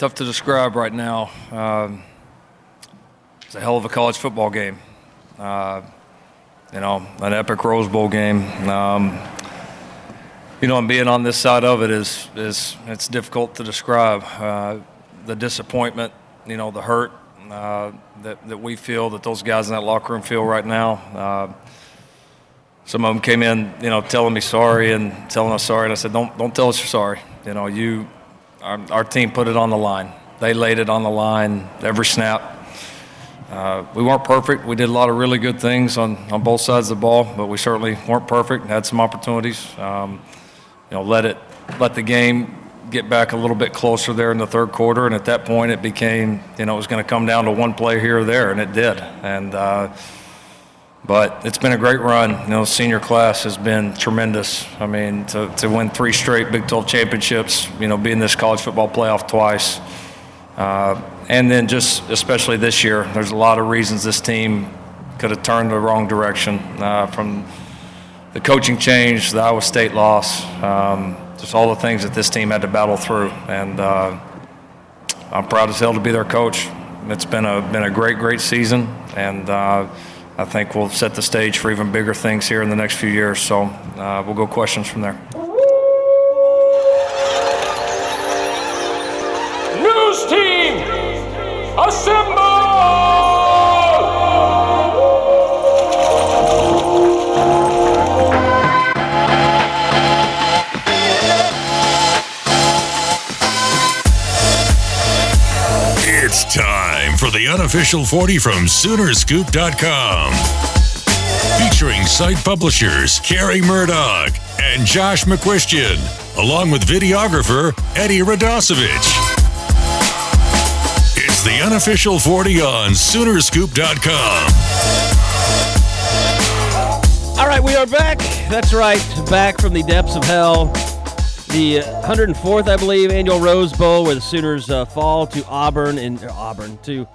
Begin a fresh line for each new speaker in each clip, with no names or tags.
tough to describe right now. Um, it's a hell of a college football game. Uh, you know, an epic Rose Bowl game. Um, you know, and being on this side of it is is it's difficult to describe. Uh, the disappointment, you know, the hurt uh, that that we feel, that those guys in that locker room feel right now. Uh, some of them came in, you know, telling me sorry and telling us sorry, and I said, don't don't tell us you're sorry. You know, you, our, our team put it on the line. They laid it on the line every snap. Uh, we weren't perfect. We did a lot of really good things on, on both sides of the ball, but we certainly weren't perfect. Had some opportunities. Um, you know, let it let the game get back a little bit closer there in the third quarter, and at that point, it became you know it was going to come down to one play here or there, and it did. And uh, but it's been a great run. You know, senior class has been tremendous. I mean, to, to win three straight Big 12 championships, you know, be in this college football playoff twice. Uh, and then just especially this year, there's a lot of reasons this team could have turned the wrong direction uh, from the coaching change, the Iowa State loss, um, just all the things that this team had to battle through. And uh, I'm proud as hell to be their coach. It's been a been a great, great season, and uh, I think we'll set the stage for even bigger things here in the next few years. So uh, we'll go questions from there.
News team, assemble!
The unofficial 40 from Soonerscoop.com. Featuring site publishers Carrie Murdoch and Josh McCuistion, along with videographer Eddie Radosevich. It's the unofficial 40 on Soonerscoop.com.
All right, we are back. That's right, back from the depths of hell. The 104th, I believe, annual Rose Bowl, where the Sooners uh, fall to Auburn in uh, Auburn to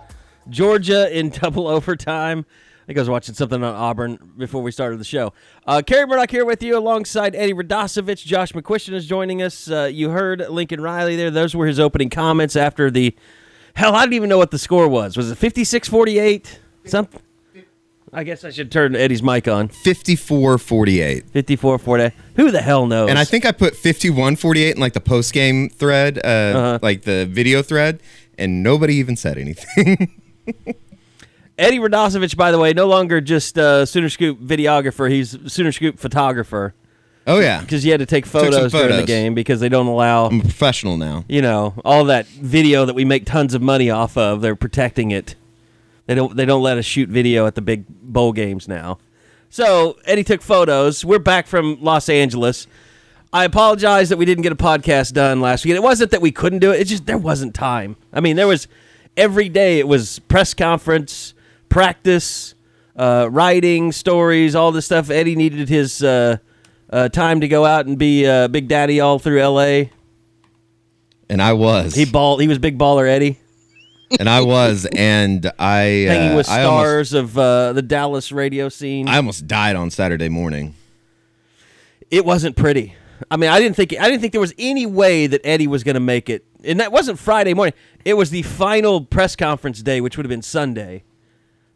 Georgia in double overtime. I think I was watching something on Auburn before we started the show. Uh, Kerry Murdoch here with you, alongside Eddie Radosevich. Josh McCuistion is joining us. Uh, you heard Lincoln Riley there. Those were his opening comments after the. Hell, I didn't even know what the score was. Was it 56 48? Something? I guess I should turn Eddie's mic on.
54 48.
54 48. Who the hell knows?
And I think I put 51 48 in like the post game thread, uh,
Uh-huh.
like the video thread, and nobody even said anything.
Eddie Radosevich, by the way, no longer just uh, Sooner Scoop videographer. He's Sooner Scoop photographer
oh, yeah.
because he had to take
some
photos, during the game because they don't allow,
I'm a professional now.
you know, all that video that we make tons of money off of. They're protecting it. They don't. They don't let us shoot video at the big bowl games now. So Eddie took photos. We're back from Los Angeles. I apologize that we didn't get a podcast done last week. It wasn't that we couldn't do it. It just there wasn't time. I mean, there was every day. It was press conference, practice, uh, writing, stories, all this stuff. Eddie needed his uh, uh, time to go out and be uh, Big Daddy all through L.A.
And I was.
He ball. He was big baller Eddie,
and I was. And I. Uh,
hanging with
I almost,
stars of uh, the Dallas radio scene.
I almost died on Saturday morning.
it wasn't pretty. I mean, I didn't think I didn't think there was any way that Eddie was going to make it, and that wasn't Friday morning. It was the final press conference day, which would have been Sunday.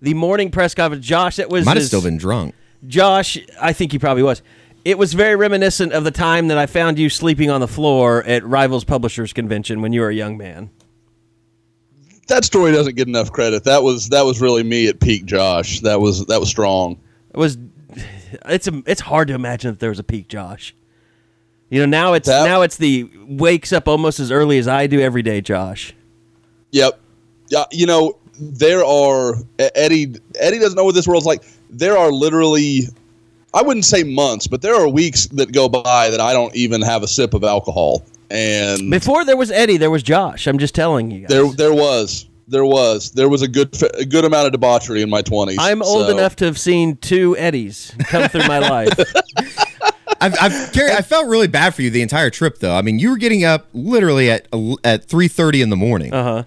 The morning press conference, Josh. That was
Might have
his-
still been drunk.
Josh. I think he probably was. It was very reminiscent of the time that I found you sleeping on the floor at Rivals Publishers Convention when you were a young man.
that story doesn't get enough credit. That was that was really me at peak Josh. That was that was strong.
It was. It's a, it's hard to imagine that there was a peak, Josh. You know now it's
That-
now it's the wakes up almost as early as I do every day, Josh.
Yep. Yeah, you know, there are Eddie Eddie doesn't know what this world's like. There are literally I wouldn't say months, but there are weeks that go by that I don't even have a sip of alcohol. And
Before there was Eddie, there was Josh. I'm just telling you. Guys.
there there was there was there was a good a good amount of debauchery in my twenties.
I'm old
so-
enough to have seen two Eddies come through my life.
I've, I've Gary, I felt really bad for you the entire trip, though. I mean, you were getting up literally at at three thirty in the morning.
Uh huh.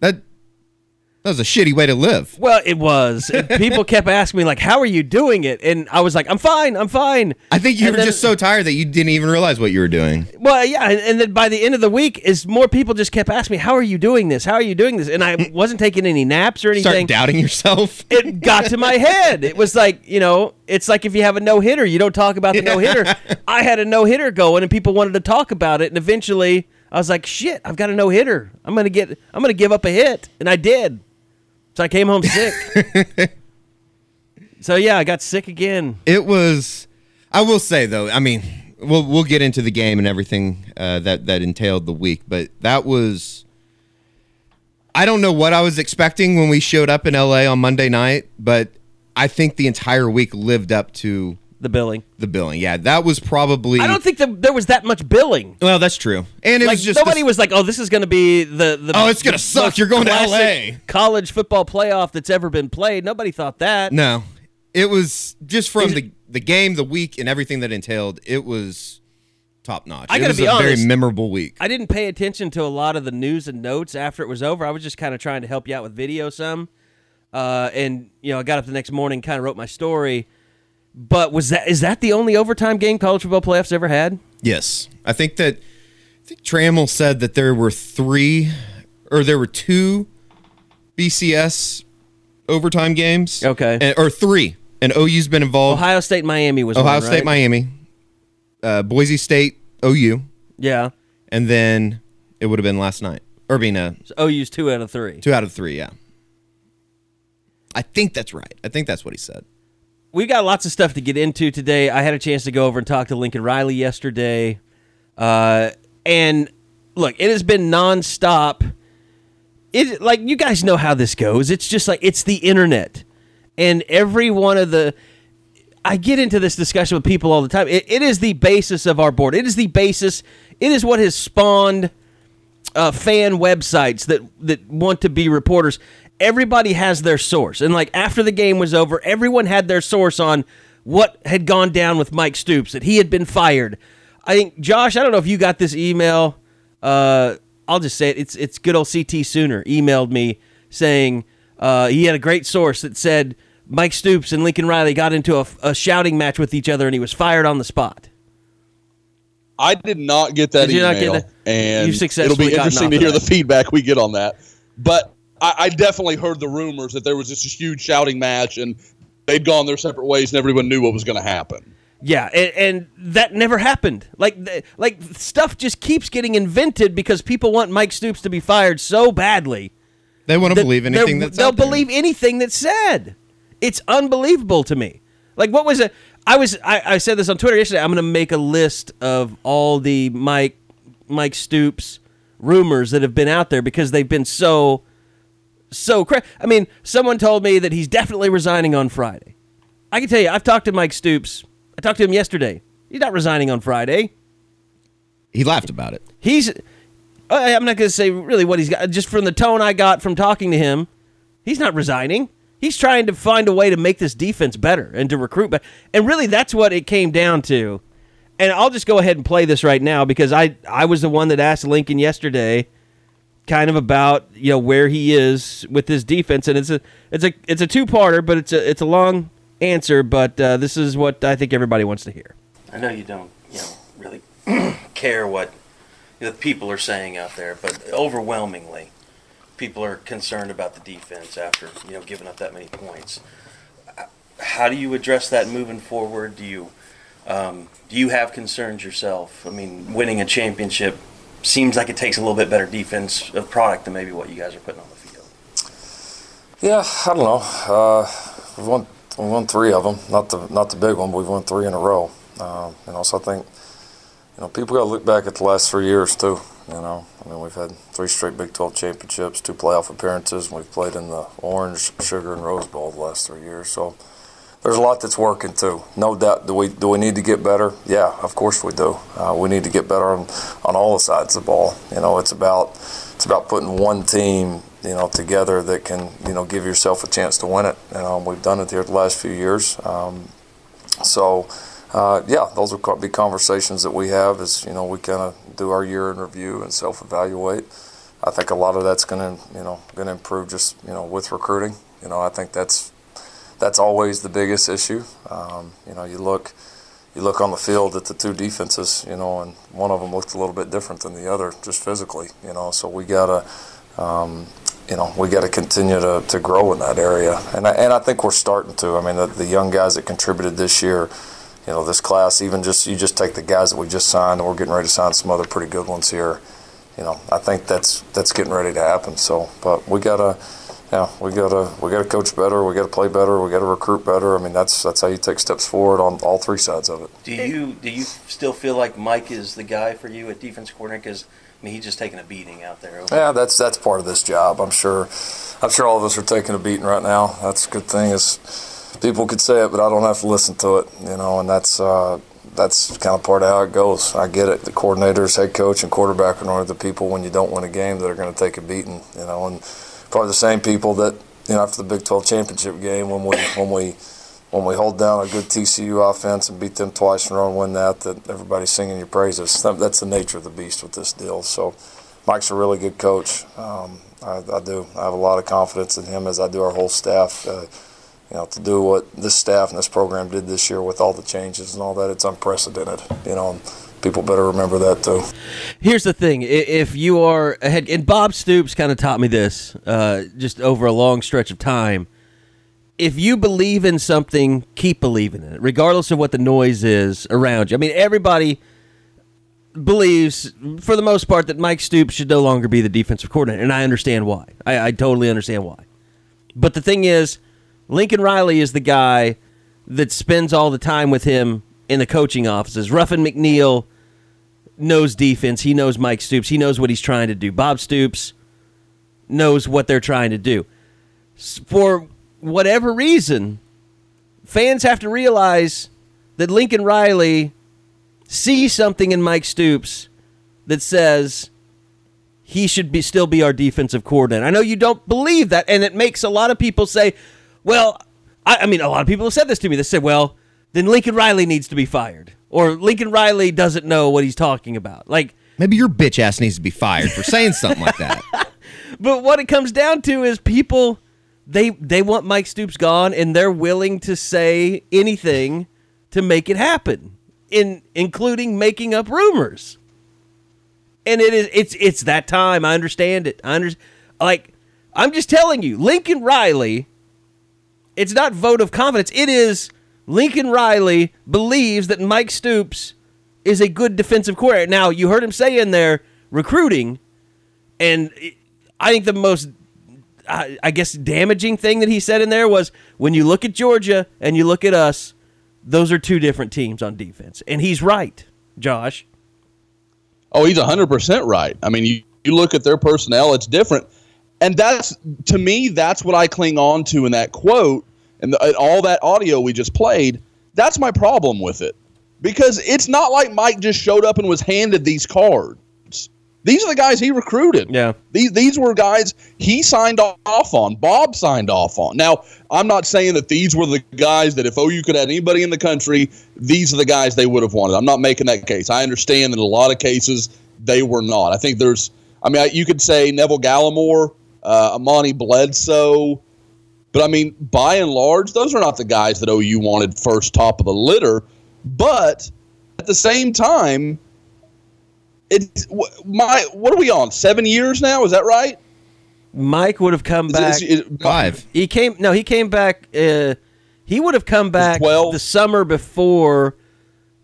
That that was a shitty way to live.
Well, it was. And People kept asking me like, "How are you doing it?" And I was like, "I'm fine. I'm fine."
I think you
And
were
then-
just so tired that you didn't even realize what you were doing.
Well, yeah, and, and then by the end of the week, is more people just kept asking me, "How are you doing this? How are you doing this?" And I wasn't taking any naps or
Start
anything.
doubting yourself.
it got to my head. It was like, you know, it's like if you have a no hitter, you don't talk about the no hitter. I had a no hitter going, and people wanted to talk about it, and eventually, I was like, shit, I've got a no hitter. I'm gonna get, I'm gonna give up a hit, and I did. So I came home sick. so yeah, I got sick again.
It was. I will say though. I mean, we'll we'll get into the game and everything uh, that that entailed the week, but that was. I don't know what I was expecting when we showed up in LA on Monday night, but I think the entire week lived up to
The billing.
the billing. Yeah, that was probably.
I don't think that there was that much billing.
Well, that's true, and it
Like
was just
nobody
this-
was like, "Oh, this is going to be the the."
Oh, it's gonna suck. You're going to LA.
College football playoff that's ever been played. Nobody thought that.
No, it was just from the the game, the week, and everything that entailed. It was top notch.
I
It
gotta
was
be
a
honest.
very memorable week.
I didn't pay attention to a lot of the news and notes after it was over. I was just kind of trying to help you out with video some. Uh, and you know, I got up the next morning, kind of wrote my story. But was that is that the only overtime game college football playoffs ever had?
Yes, I think that. I think Trammell said that there were three, or there were two, BCS overtime games.
Okay.
and, or three, and OU's been involved.
Ohio State, Miami was
Ohio
one,
State,
right?
Miami, uh, Boise State, OU,
Yeah,
and then it would have been last night. Or being a
so OU's two out of three.
two out of three. Yeah, I think that's right. I think that's what he said.
We got lots of stuff to get into today. I had a chance to go over and talk to Lincoln Riley yesterday. Uh, and look, it has been nonstop. It like you guys know how this goes. It's just like it's the internet. And every one of the I get into this discussion with people all the time. It, it is the basis of our board. It is the basis. It is what has spawned uh, fan websites that that want to be reporters. Everybody has their source, and like after the game was over, everyone had their source on what had gone down with Mike Stoops that he had been fired. I think Josh. I don't know if you got this email. Uh, I'll just say it. It's it's good old CT Sooner emailed me saying uh, he had a great source that said Mike Stoops and Lincoln Riley got into a, a shouting match with each other and he was fired on the spot.
I did not get that
Did
email,
get that?
and it'll be interesting to hear
that.
the feedback we get on that. But I, I definitely heard the rumors that there was just a huge shouting match, and they'd gone their separate ways, and everyone knew what was going to happen.
Yeah, and, and that never happened. Like, th- like stuff just keeps getting invented because people want Mike Stoops to be fired so badly.
They want to believe anything
they're-
that's
they'll
out there.
believe anything that's said. It's unbelievable to me. Like, what was it? I was I, I said this on Twitter yesterday. I'm going to make a list of all the Mike Mike Stoops rumors that have been out there because they've been so so cra- I mean, someone told me that he's definitely resigning on Friday. I can tell you, I've talked to Mike Stoops. I talked to him yesterday. He's not resigning on Friday.
He laughed about it.
He's. I'm not going to say really what he's got. Just from the tone I got from talking to him, he's not resigning. He's trying to find a way to make this defense better and to recruit better. And really, that's what it came down to. And I'll just go ahead and play this right now because I I was the one that asked Lincoln yesterday, kind of about you know where he is with his defense, and it's a it's a it's a two parter, but it's a it's a long answer. But uh, this is what I think everybody wants to hear.
I know you don't, you know, really care what the people are saying out there, but overwhelmingly, people are concerned about the defense after you know giving up that many points. How do you address that moving forward? Do you um, do you have concerns yourself? I mean, winning a championship seems like it takes a little bit better defense of product than maybe what you guys are putting on the field.
Yeah, I don't know. Uh, we've won we won three of them. Not the not the big one, but we've won three in a row. Uh, you know, so I think you know people got to look back at the last three years too. You know, I mean we've had three straight Big 12 championships, two playoff appearances, and we've played in the Orange, Sugar, and Rose Bowl the last three years. So there's a lot that's working too. No doubt. Do we do we need to get better? Yeah, of course we do. Uh, we need to get better on, on all the sides of the ball. You know, it's about it's about putting one team you know, together that can, you know, give yourself a chance to win it. And um, we've done it here the last few years. Um, so, uh, yeah, those will be conversations that we have as, you know, we kind of do our year in review and self-evaluate. I think a lot of that's going to, you know, going to improve just, you know, with recruiting. You know, I think that's that's always the biggest issue. Um, you know, you look you look on the field at the two defenses, you know, and one of them looked a little bit different than the other, just physically, you know. So we gotta, um, you know, we got to continue to, to grow in that area, and I, and I think we're starting to. I mean, the, the young guys that contributed this year, you know, this class, even just you just take the guys that we just signed, and we're getting ready to sign some other pretty good ones here. You know, I think that's that's getting ready to happen. So, but we gotta yeah, we gotta we gotta coach better. We gotta play better. We gotta recruit better. I mean, that's that's how you take steps forward on all three sides of it.
Do you do you still feel like Mike is the guy for you at defense coordinator? Because I mean, he's just taking a beating out there.
Yeah, that's that's part of this job. I'm sure. I'm sure all of us are taking a beating right now. That's a good thing. Is people could say it, but I don't have to listen to it. You know, and that's. Uh, that's kind of part of how it goes. I get it. The coordinators, head coach, and quarterback are the people when you don't win a game that are going to take a beating. You know, and probably the same people that you know after the Big 12 championship game when we when we when we hold down a good TCU offense and beat them twice in a row and win that, that everybody's singing your praises. That's the nature of the beast with this deal. So, Mike's a really good coach. Um, I, I, do. I have a lot of confidence in him as I do our whole staff. Uh, you know, to do what this staff and this program did this year with all the changes and all that, it's unprecedented. You know, people better remember that too.
Here's the thing: if you are ahead, and Bob Stoops kind of taught me this uh, just over a long stretch of time. If you believe in something, keep believing in it, regardless of what the noise is around you. I mean, everybody believes, for the most part, that Mike Stoops should no longer be the defensive coordinator, and I understand why. I, I totally understand why. But the thing is, Lincoln Riley is the guy that spends all the time with him in the coaching offices. Ruffin McNeill knows defense. He knows Mike Stoops. He knows what he's trying to do. Bob Stoops knows what they're trying to do. For whatever reason, fans have to realize that Lincoln Riley sees something in Mike Stoops that says he should be still be our defensive coordinator. I know you don't believe that, and it makes a lot of people say, "Well, I, I mean, a lot of people have said this to me. They say, well, then Lincoln Riley needs to be fired." Or Lincoln Riley doesn't know what he's talking about. Like
maybe your bitch ass needs to be fired for saying something like that.
But what it comes down to is people they they want Mike Stoops gone and they're willing to say anything to make it happen, in including making up rumors. And it is it's it's that time. I understand it. I under, like I'm just telling you, Lincoln Riley. It's not vote of confidence. It is Lincoln Riley believes that Mike Stoops is a good defensive coordinator. Now, you heard him say in there recruiting, and I think the most, I guess, damaging thing that he said in there was when you look at Georgia and you look at us, those are two different teams on defense. And he's right, Josh.
Oh, he's 100% right. I mean, you, you look at their personnel, it's different. And that's, to me, that's what I cling on to in that quote and, the, and all that audio we just played, that's my problem with it. Because it's not like Mike just showed up and was handed these cards. These are the guys he recruited.
Yeah.
These these were guys he signed off on. Bob signed off on. Now, I'm not saying that these were the guys that if OU could have anybody in the country, these are the guys they would have wanted. I'm not making that case. I understand that in a lot of cases they were not. I think there's I mean, you could say Neville Gallimore, uh, Amani Bledsoe, but I mean, by and large, those are not the guys that OU wanted first top of the litter. But at the same time, it's my what are we on? Seven years now? Is that right?
Mike would have come back
is it, is it, five.
He came no, he came back. Uh, he would have come back the summer before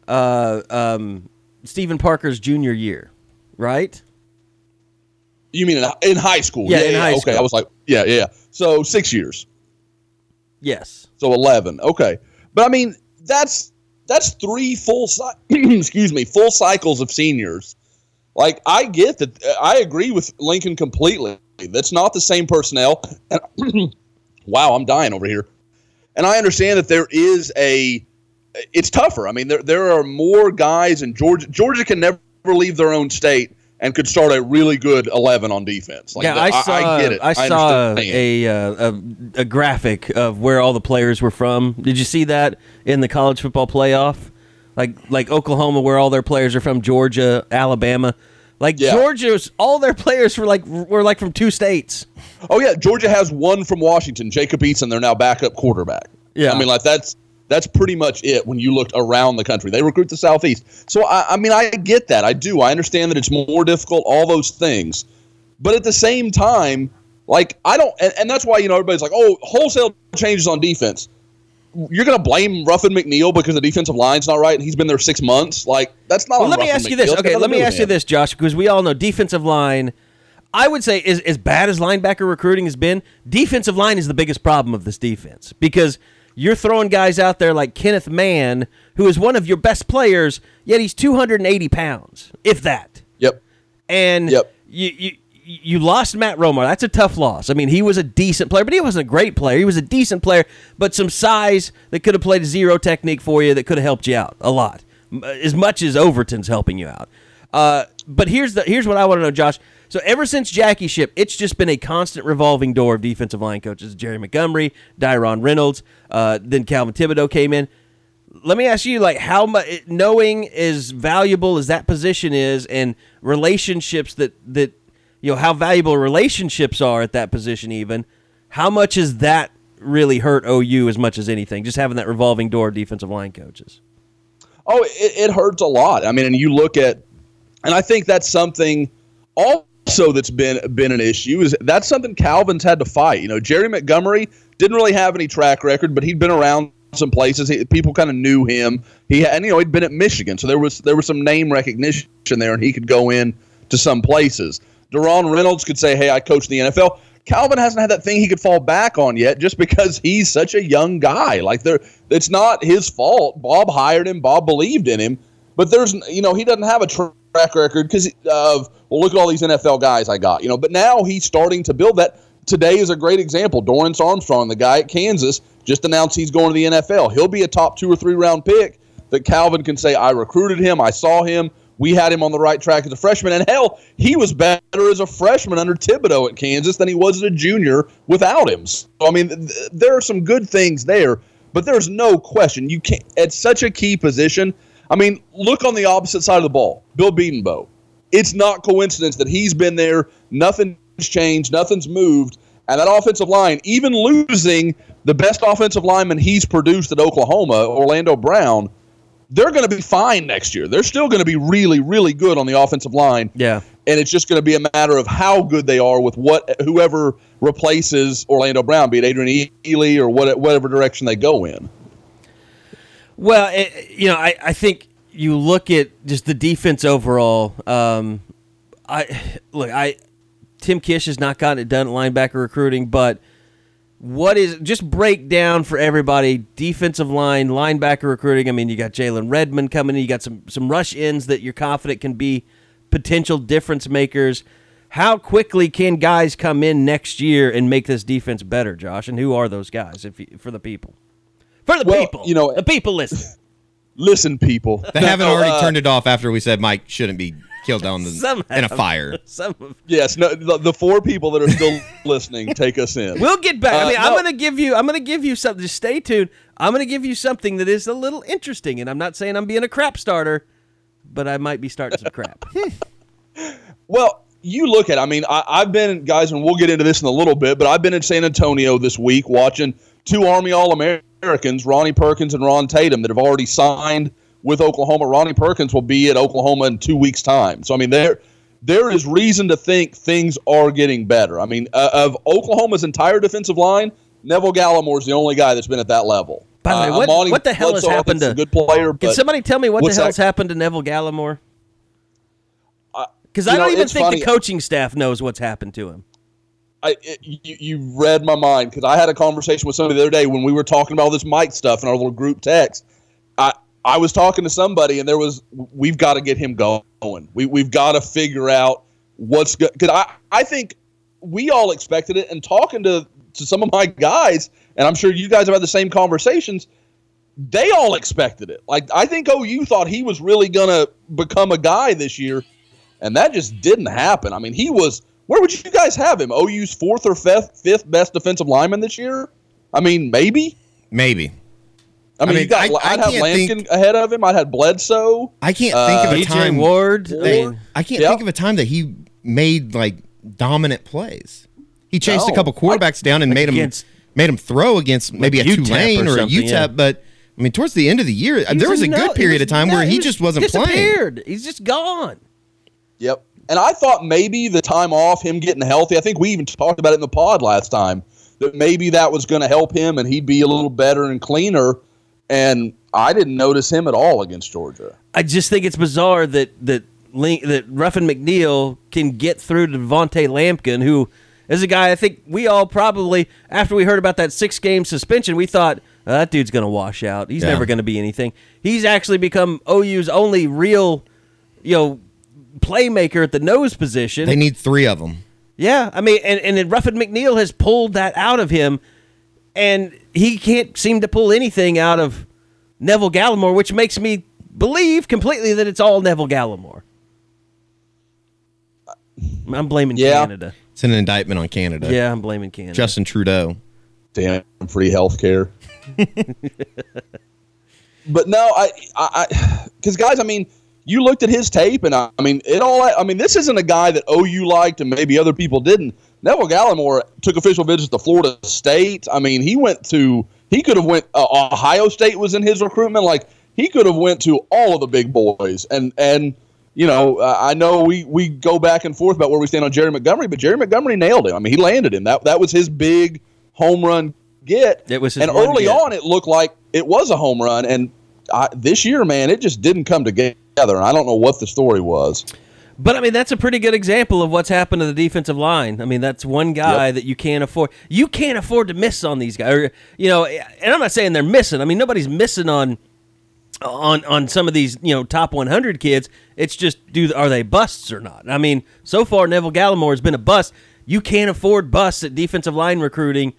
uh, um, Steven Parker's junior year, right?
You mean in, in high school?
Yeah, yeah in
yeah,
high
okay.
school.
I was like, yeah, yeah. So six years.
Yes.
So 11. Okay. But I mean, that's that's three full excuse me, full cycles of seniors. Like I get that uh, I agree with Lincoln completely. That's not the same personnel. wow, I'm dying over here. And I understand that there is a it's tougher. I mean, there there are more guys in Georgia Georgia can never leave their own state and could start a really good 11 on defense. Like,
yeah,
that-
I saw.
I, get it.
I saw a, uh, a a graphic of where all the players were from. Did you see that in the college football playoff? Like like Oklahoma, where all their players are from, Georgia, Alabama. Like
Yeah.
Georgia's, all their players were like were like from two states.
Oh yeah, Georgia has one from Washington, Jacob Eason. They're now backup quarterback.
Yeah.
I mean like that's that's pretty much it when you looked around the country. They recruit the southeast. So I, I mean I get that. I do. I understand that it's more difficult. All those things, but at the same time, like I don't, and, and that's why you know everybody's like, oh, wholesale changes on defense. You're gonna blame Ruffin McNeill because the defensive line's not right and he's been there six months. Like that's not.
Well, let me ask you this. Okay, let me ask
with
you this, Josh, because we all know defensive line. I would say is as bad as linebacker recruiting has been. Defensive line is the biggest problem of this defense because you're throwing guys out there like Kenneth Mann, who is one of your best players, yet he's 280 pounds, if that.
Yep.
And
Yep.
you, you you lost Matt Romar. That's a tough loss. I mean, he was a decent player, but he wasn't a great player. He was a decent player, but some size that could have played zero technique for you that could have helped you out a lot, as much as Overton's helping you out. Uh, but here's the here's what I want to know, Josh. So ever since Jackie Shipp, it's just been a constant revolving door of defensive line coaches. Jerry Montgomery, Diron Reynolds, uh, then Calvin Thibodeaux came in let me ask you like how much knowing as valuable as that position is and relationships that that you know how valuable relationships are at that position even how much has that really hurt OU as much as anything just having that revolving door of defensive line coaches
Oh, it, it hurts a lot. I mean, and you look at, and I think that's something also that's been been an issue is that's something Calvin's had to fight. You know, Jerry Montgomery didn't really have any track record, but he'd been around some places. He, people kind of knew him. He had, and you know he'd been at Michigan, so there was there was some name recognition there, and he could go in to some places. Diron Reynolds could say, "Hey, I coached the NFL." Calvin hasn't had that thing he could fall back on yet, just because he's such a young guy. Like there, it's not his fault. Bob hired him. Bob believed in him, but there's you know he doesn't have a record because of well look at all these NFL guys I got you know. But now he's starting to build that. Today is a great example. Dorance Armstrong, the guy at Kansas, just announced he's going to the NFL. He'll be a top two or three round pick that Calvin can say I recruited him, I saw him. We had him on the right track as a freshman, and hell, he was better as a freshman under Thibodeaux at Kansas than he was as a junior without him. So, I mean, th- there are some good things there, but there's no question you can't. at such a key position. I mean, look on the opposite side of the ball, Bill Bedenbaugh. It's not coincidence that he's been there. Nothing's changed. Nothing's moved. And that offensive line, even losing the best offensive lineman he's produced at Oklahoma, Orlando Brown, they're going to be fine next year. They're still going to be really, really good on the offensive line.
yeah
And it's just going to be a matter of how good they are with what whoever replaces Orlando Brown, be it Adrian Ealy or what, whatever direction they go in.
Well, it, you know, I, I think you look at just the defense overall. Um, I look, I Tim Kish has not gotten it done at linebacker recruiting, but what is just break down for everybody defensive line, linebacker recruiting. I mean, you got Jalen Redmond coming in, you got some some rush ins that you're confident can be potential difference makers. How quickly can guys come in next year and make this defense better, Josh? And who are those guys? If you, for the people, for the
Well,
people,
you know-
the people listen.
Listen, people.
They haven't
No,
already
uh,
turned it off after we said Mike shouldn't be killed down the,
Some
in a fire.
Some
Yes, no, the, the four people that are still listening, take us in.
we'll get back. I
Uh,
mean, I'm going to give you. I'm going to give you something. Just stay tuned. I'm going to give you something that is a little interesting, and I'm not saying I'm being a crap starter, but I might be starting some crap.
Well, you look at. I mean, I, I've been guys, and we'll get into this in a little bit. But I've been in San Antonio this week watching two Army All Americans, Ronnie Perkins and Ron Tatum, that have already signed with Oklahoma. Ronnie Perkins will be at Oklahoma in two weeks' time. So I mean, there there is reason to think things are getting better. I mean, uh, of Oklahoma's entire defensive line, Neville Gallimore is the only guy that's been at that level.
By the way,
Uh,
what-
Amani
what the hell has
Bledsoe,
happened to-
a good player?
Can somebody tell me what the hell's
that?
happened to Neville Gallimore? Because I don't
know,
even think the coaching staff knows what's happened to him.
I, it, you, you read my mind because I had a conversation with somebody the other day when we were talking about all this Mike stuff in our little group text. I I was talking to somebody and there was we've got to get him going. We we've got to figure out what's good because I I think we all expected it and talking to to some of my guys and I'm sure you guys have had the same conversations. They all expected it. Like I think OU thought he was really gonna become a guy this year. and that just didn't happen. I mean, he was. Where would you guys have him? OU's fourth or fifth, fifth best defensive lineman this year? I mean, maybe.
Maybe.
I mean,
mean,
you got,
I- I
I'd have
can't
Lampkin
think-
ahead of him. I'd have Bledsoe.
I can't think of a
uh,
time.
Ward. I mean,
I can't
Yeah.
think of a time that he made like dominant plays. He chased a couple quarterbacks down and made him made him throw against maybe a
UTEP
Tulane
or
or, a
something,
UTEP,
yeah.
but I mean, towards the end of the year,
he
there was a
no-
good period
was
of time
no-
where he
was
just wasn't playing.
He's just gone.
Yep. And I thought maybe the time off, him getting healthy, I think we even talked about it in the pod last time, that maybe that was going to help him and he'd be a little better and cleaner. And I didn't notice him at all against Georgia.
I just think it's bizarre that that Link, that Ruffin McNeill can get through to Du'Vonta Lampkin, who is a guy I think we all probably after we heard about that six game suspension, we thought "Uh, that dude's going to wash out. He's
Yeah.
never going to be anything. He's actually become OU's only real, you know, playmaker at the nose position.
They need three of them.
Yeah, I mean, and and then Ruffin McNeill has pulled that out of him, and he can't seem to pull anything out of Neville Gallimore, which makes me believe completely that it's all Neville Gallimore. I'm blaming
Yeah.
Canada.
It's an indictment on Canada.
Yeah, I'm blaming Canada.
Justin Trudeau.
Damn free health care. but no, I, I, because guys, I mean, you looked at his tape, and I, I mean, it all. I mean, this isn't a guy that OU liked, and maybe other people didn't. Neville Gallimore took official visits to Florida State. I mean, he went to. He could have went. Uh, Ohio State was in his recruitment. Like he could have went to all of the big boys, and and. You know, uh, I know we, we go back and forth about where we stand on Jerry Montgomery, but Jerry Montgomery nailed him. I mean, he landed him. That that was his big home run get.
It was his
and early
get.
on, it looked like it was a home run. And I, this year, man, it just didn't come together. And I don't know what the story was.
But I mean, that's a pretty good example of what's happened to the defensive line. I mean, that's one guy
Yep.
that you can't afford. You can't afford to miss on these guys. Or, you know, and I'm not saying they're missing. I mean, nobody's missing on on on some of these you know top 100 kids. It's just do are they busts or not? I mean, so far Neville Gallimore has been a bust. You can't afford busts at defensive line recruiting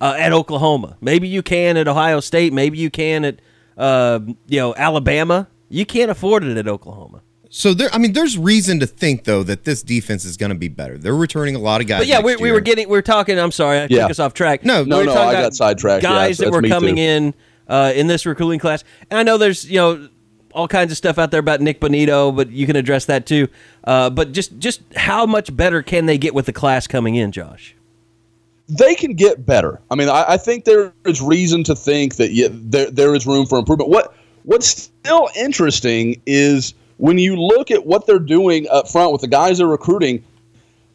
uh, at Oklahoma. Maybe you can at Ohio State. Maybe you can at uh, you know Alabama. You can't afford it at Oklahoma.
So there, I mean, there's reason to think though that this defense is going to be better. They're returning a lot of guys.
But yeah, we,
next
we
year.
were getting we were talking. I'm sorry, I
Yeah.
took us off track.
No,
We
No,
were
no, I got sidetracked. Yeah,
Guys that were coming
too.
in uh, in this recruiting class, and I know there's you know all kinds of stuff out there about Nik Bonitto, but you can address that too. Uh, but just just how much better can they get with the class coming in, Josh?
They can get better. I mean, I, I think there is reason to think that yeah, there, there is room for improvement. What What's still interesting is when you look at what they're doing up front with the guys they're recruiting,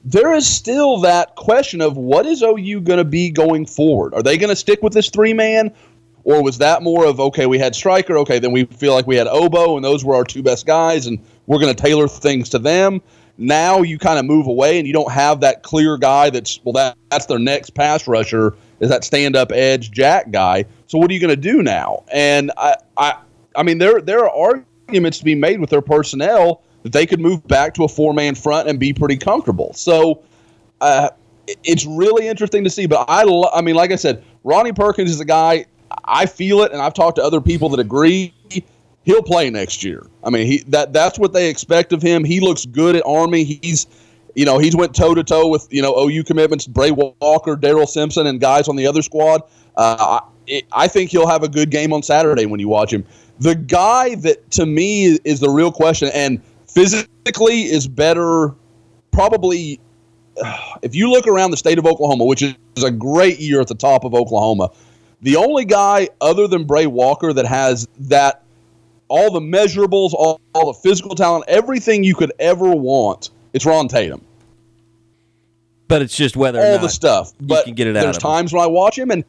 there is still that question of what is OU going to be going forward? Are they going to stick with this three man? Or was that more of, okay, we had Striker, okay, then we feel like we had Obo, and those were our two best guys, and we're going to tailor things to them? Now you kind of move away, and you don't have that clear guy that's, well, that, that's their next pass rusher, is that stand up edge jack guy. So what are you going to do now? And I, I, I mean, there, there are arguments to be made with their personnel that they could move back to a four man front and be pretty comfortable. So, uh, it's really interesting to see. But I, lo- I mean, like I said, Ronnie Perkins is a guy. I feel it, and I've talked to other people that agree. He'll play next year. I mean, he that that's what they expect of him. He looks good at Army. He's, you know, he's went toe to toe with you know OU commitments, Brey Walker, Daryl Simpson, and guys on the other squad. Uh, I, I think he'll have a good game on Saturday when you watch him. The guy that to me is the real question, and physically is better, probably if you look around the state of Oklahoma, which is a great year at the top of Oklahoma, the only guy other than Brey Walker that has that all the measurables, all, all the physical talent, everything you could ever want, it's Ron Tatum.
But it's just whether or
All
not
the stuff.
you
But
can get it out
there's
of him.
times when I watch him and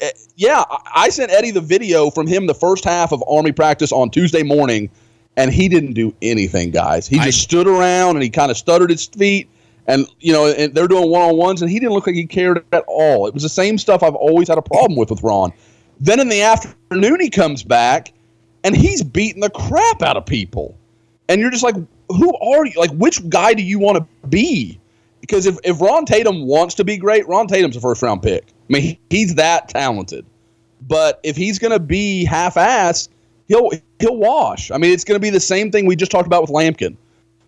Eh, yeah, I- I sent Eddie the video from him the first half of Army practice on Tuesday morning, and he didn't do anything, guys. He just
I-
stood around and he kind of stuttered his feet, and you know, and they're doing one on ones, and he didn't look like he cared at all. It was the same stuff I've always had a problem with with Ron. Then in the afternoon, he comes back, and he's beating the crap out of people, and you're just like, who are you? Like, which guy do you want to be? Because if, if Ron Tatum wants to be great, Ron Tatum's a first round pick. I mean, he, he's that talented. But if he's going to be half assed, he'll he'll wash. I mean, it's going to be the same thing we just talked about with Lampkin.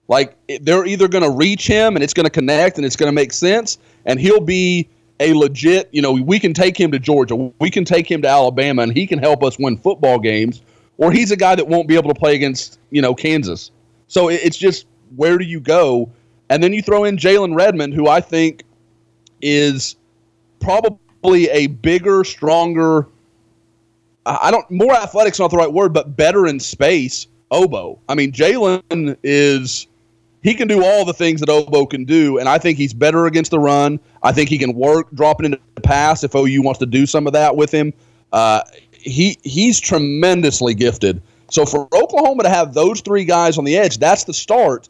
Like they're either going to reach him and it's going to connect and it's going to make sense, and he'll be a legit. You know, we can take him to Georgia, we can take him to Alabama, and he can help us win football games. Or he's a guy that won't be able to play against you know Kansas. So it's just where do you go? And then you throw in Jalen Redmond, who I think is probably a bigger, stronger. I I don't more athletics not the right word, but better in space. Obo. I mean, Jalen is he can do all the things that Obo can do, and I think he's better against the run. I think he can work dropping into the pass if OU wants to do some of that with him. Uh, he he's tremendously gifted. So for Oklahoma to have those three guys on the edge, that's the start,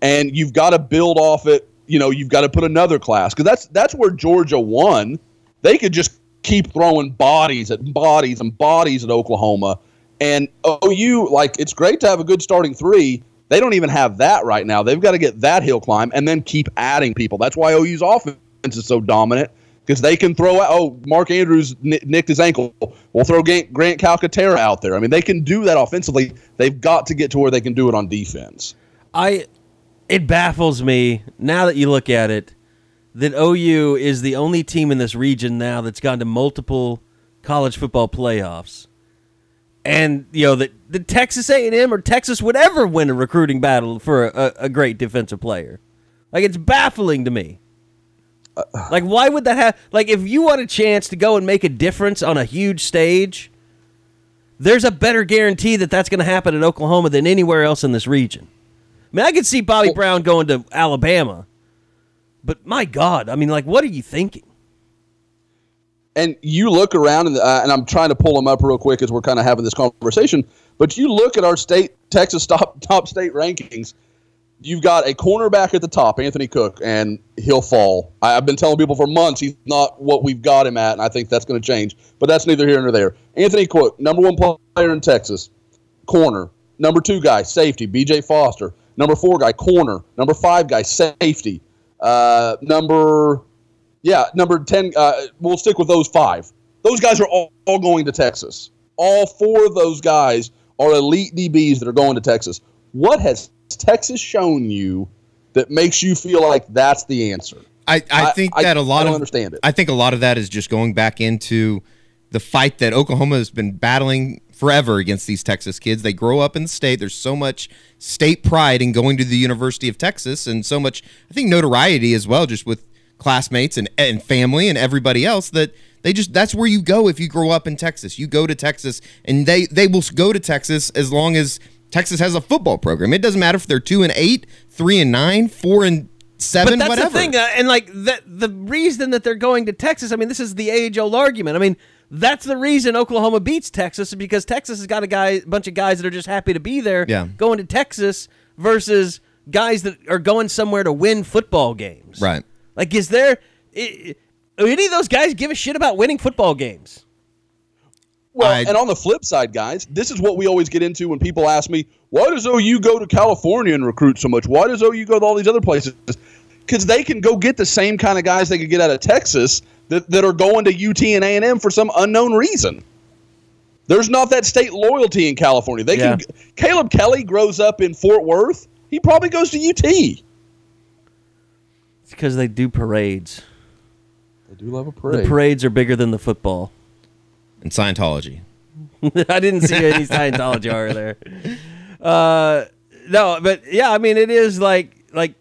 and you've got to build off it. You know, you've got to put another class because that's that's where Georgia won. They could just keep throwing bodies at bodies and bodies at Oklahoma, and OU like it's great to have a good starting three. They don't even have that right now. They've got to get that hill climb and then keep adding people. That's why OU's offense is so dominant because they can throw out. Oh, Mark Andrews ni- nicked his ankle. We'll throw Grant, Grant Calcaterra out there. I mean, they can do that offensively. They've got to get to where they can do it on defense.
I it baffles me now that you look at it that OU is the only team in this region now that's gone to multiple college football playoffs. And you know that the Texas A&M or Texas would ever win a recruiting battle for a, a great defensive player. Like it's baffling to me. Like why would that have like if you want a chance to go and make a difference on a huge stage, there's a better guarantee that that's going to happen in Oklahoma than anywhere else in this region. I mean, I could see Bobby Brown going to Alabama, but my God, I mean, like, what are you thinking?
and you look around, and, uh, and I'm trying to pull them up real quick as we're kind of having this conversation. But you look at our state, Texas top top state rankings. You've got a cornerback at the top, Anthony Cook, and he'll fall. I, I've been telling people for months he's not what we've got him at, and I think that's going to change. But that's neither here nor there. Anthony Cook, number one player in Texas, corner. Number two guy, safety, B.J. Foster. Number four guy, corner. Number five guy, safety. Uh, number yeah, number 10, uh, we'll stick with those five. Those guys are all, all going to Texas. All four of those guys are elite DBs that are going to Texas. What has Texas shown you that makes you feel like that's the answer?
I, I think that a lot
I don't
of
understand it.
I think a lot of that is just going back into the fight that Oklahoma has been battling forever against these Texas kids. They grow up in the state. There's so much state pride in going to the University of Texas, and so much I think notoriety as well, just with classmates and and family and everybody else that they just that's where you go if you grow up in Texas. You go to Texas, and they they will go to Texas as long as Texas has a football program. It doesn't matter if they're two and eight, three and nine, four and seven,
but that's
whatever.
the thing, uh, and like that, the reason that they're going to Texas. I mean, this is the age-old argument. I mean, that's the reason Oklahoma beats Texas is because Texas has got a guy, bunch of guys that are just happy to be there.
Yeah.
going to Texas versus guys that are going somewhere to win football games.
Right.
Like, is there i- any of those guys give a shit about winning football games?
Well,
I-
and on the flip side, guys, this is what we always get into when people ask me, why does OU go to California and recruit so much? Why does OU go to all these other places? Because they can go get the same kind of guys they could get out of Texas that, that are going to UT and A&M for some unknown reason. There's not that state loyalty in California. They can. Caleb Kelly grows up in Fort Worth. He probably goes to UT.
It's because they do parades.
They do love a parade.
The parades are bigger than the football.
And Scientology.
I didn't see any Scientology over there. Uh, no, but yeah, I mean, it is like like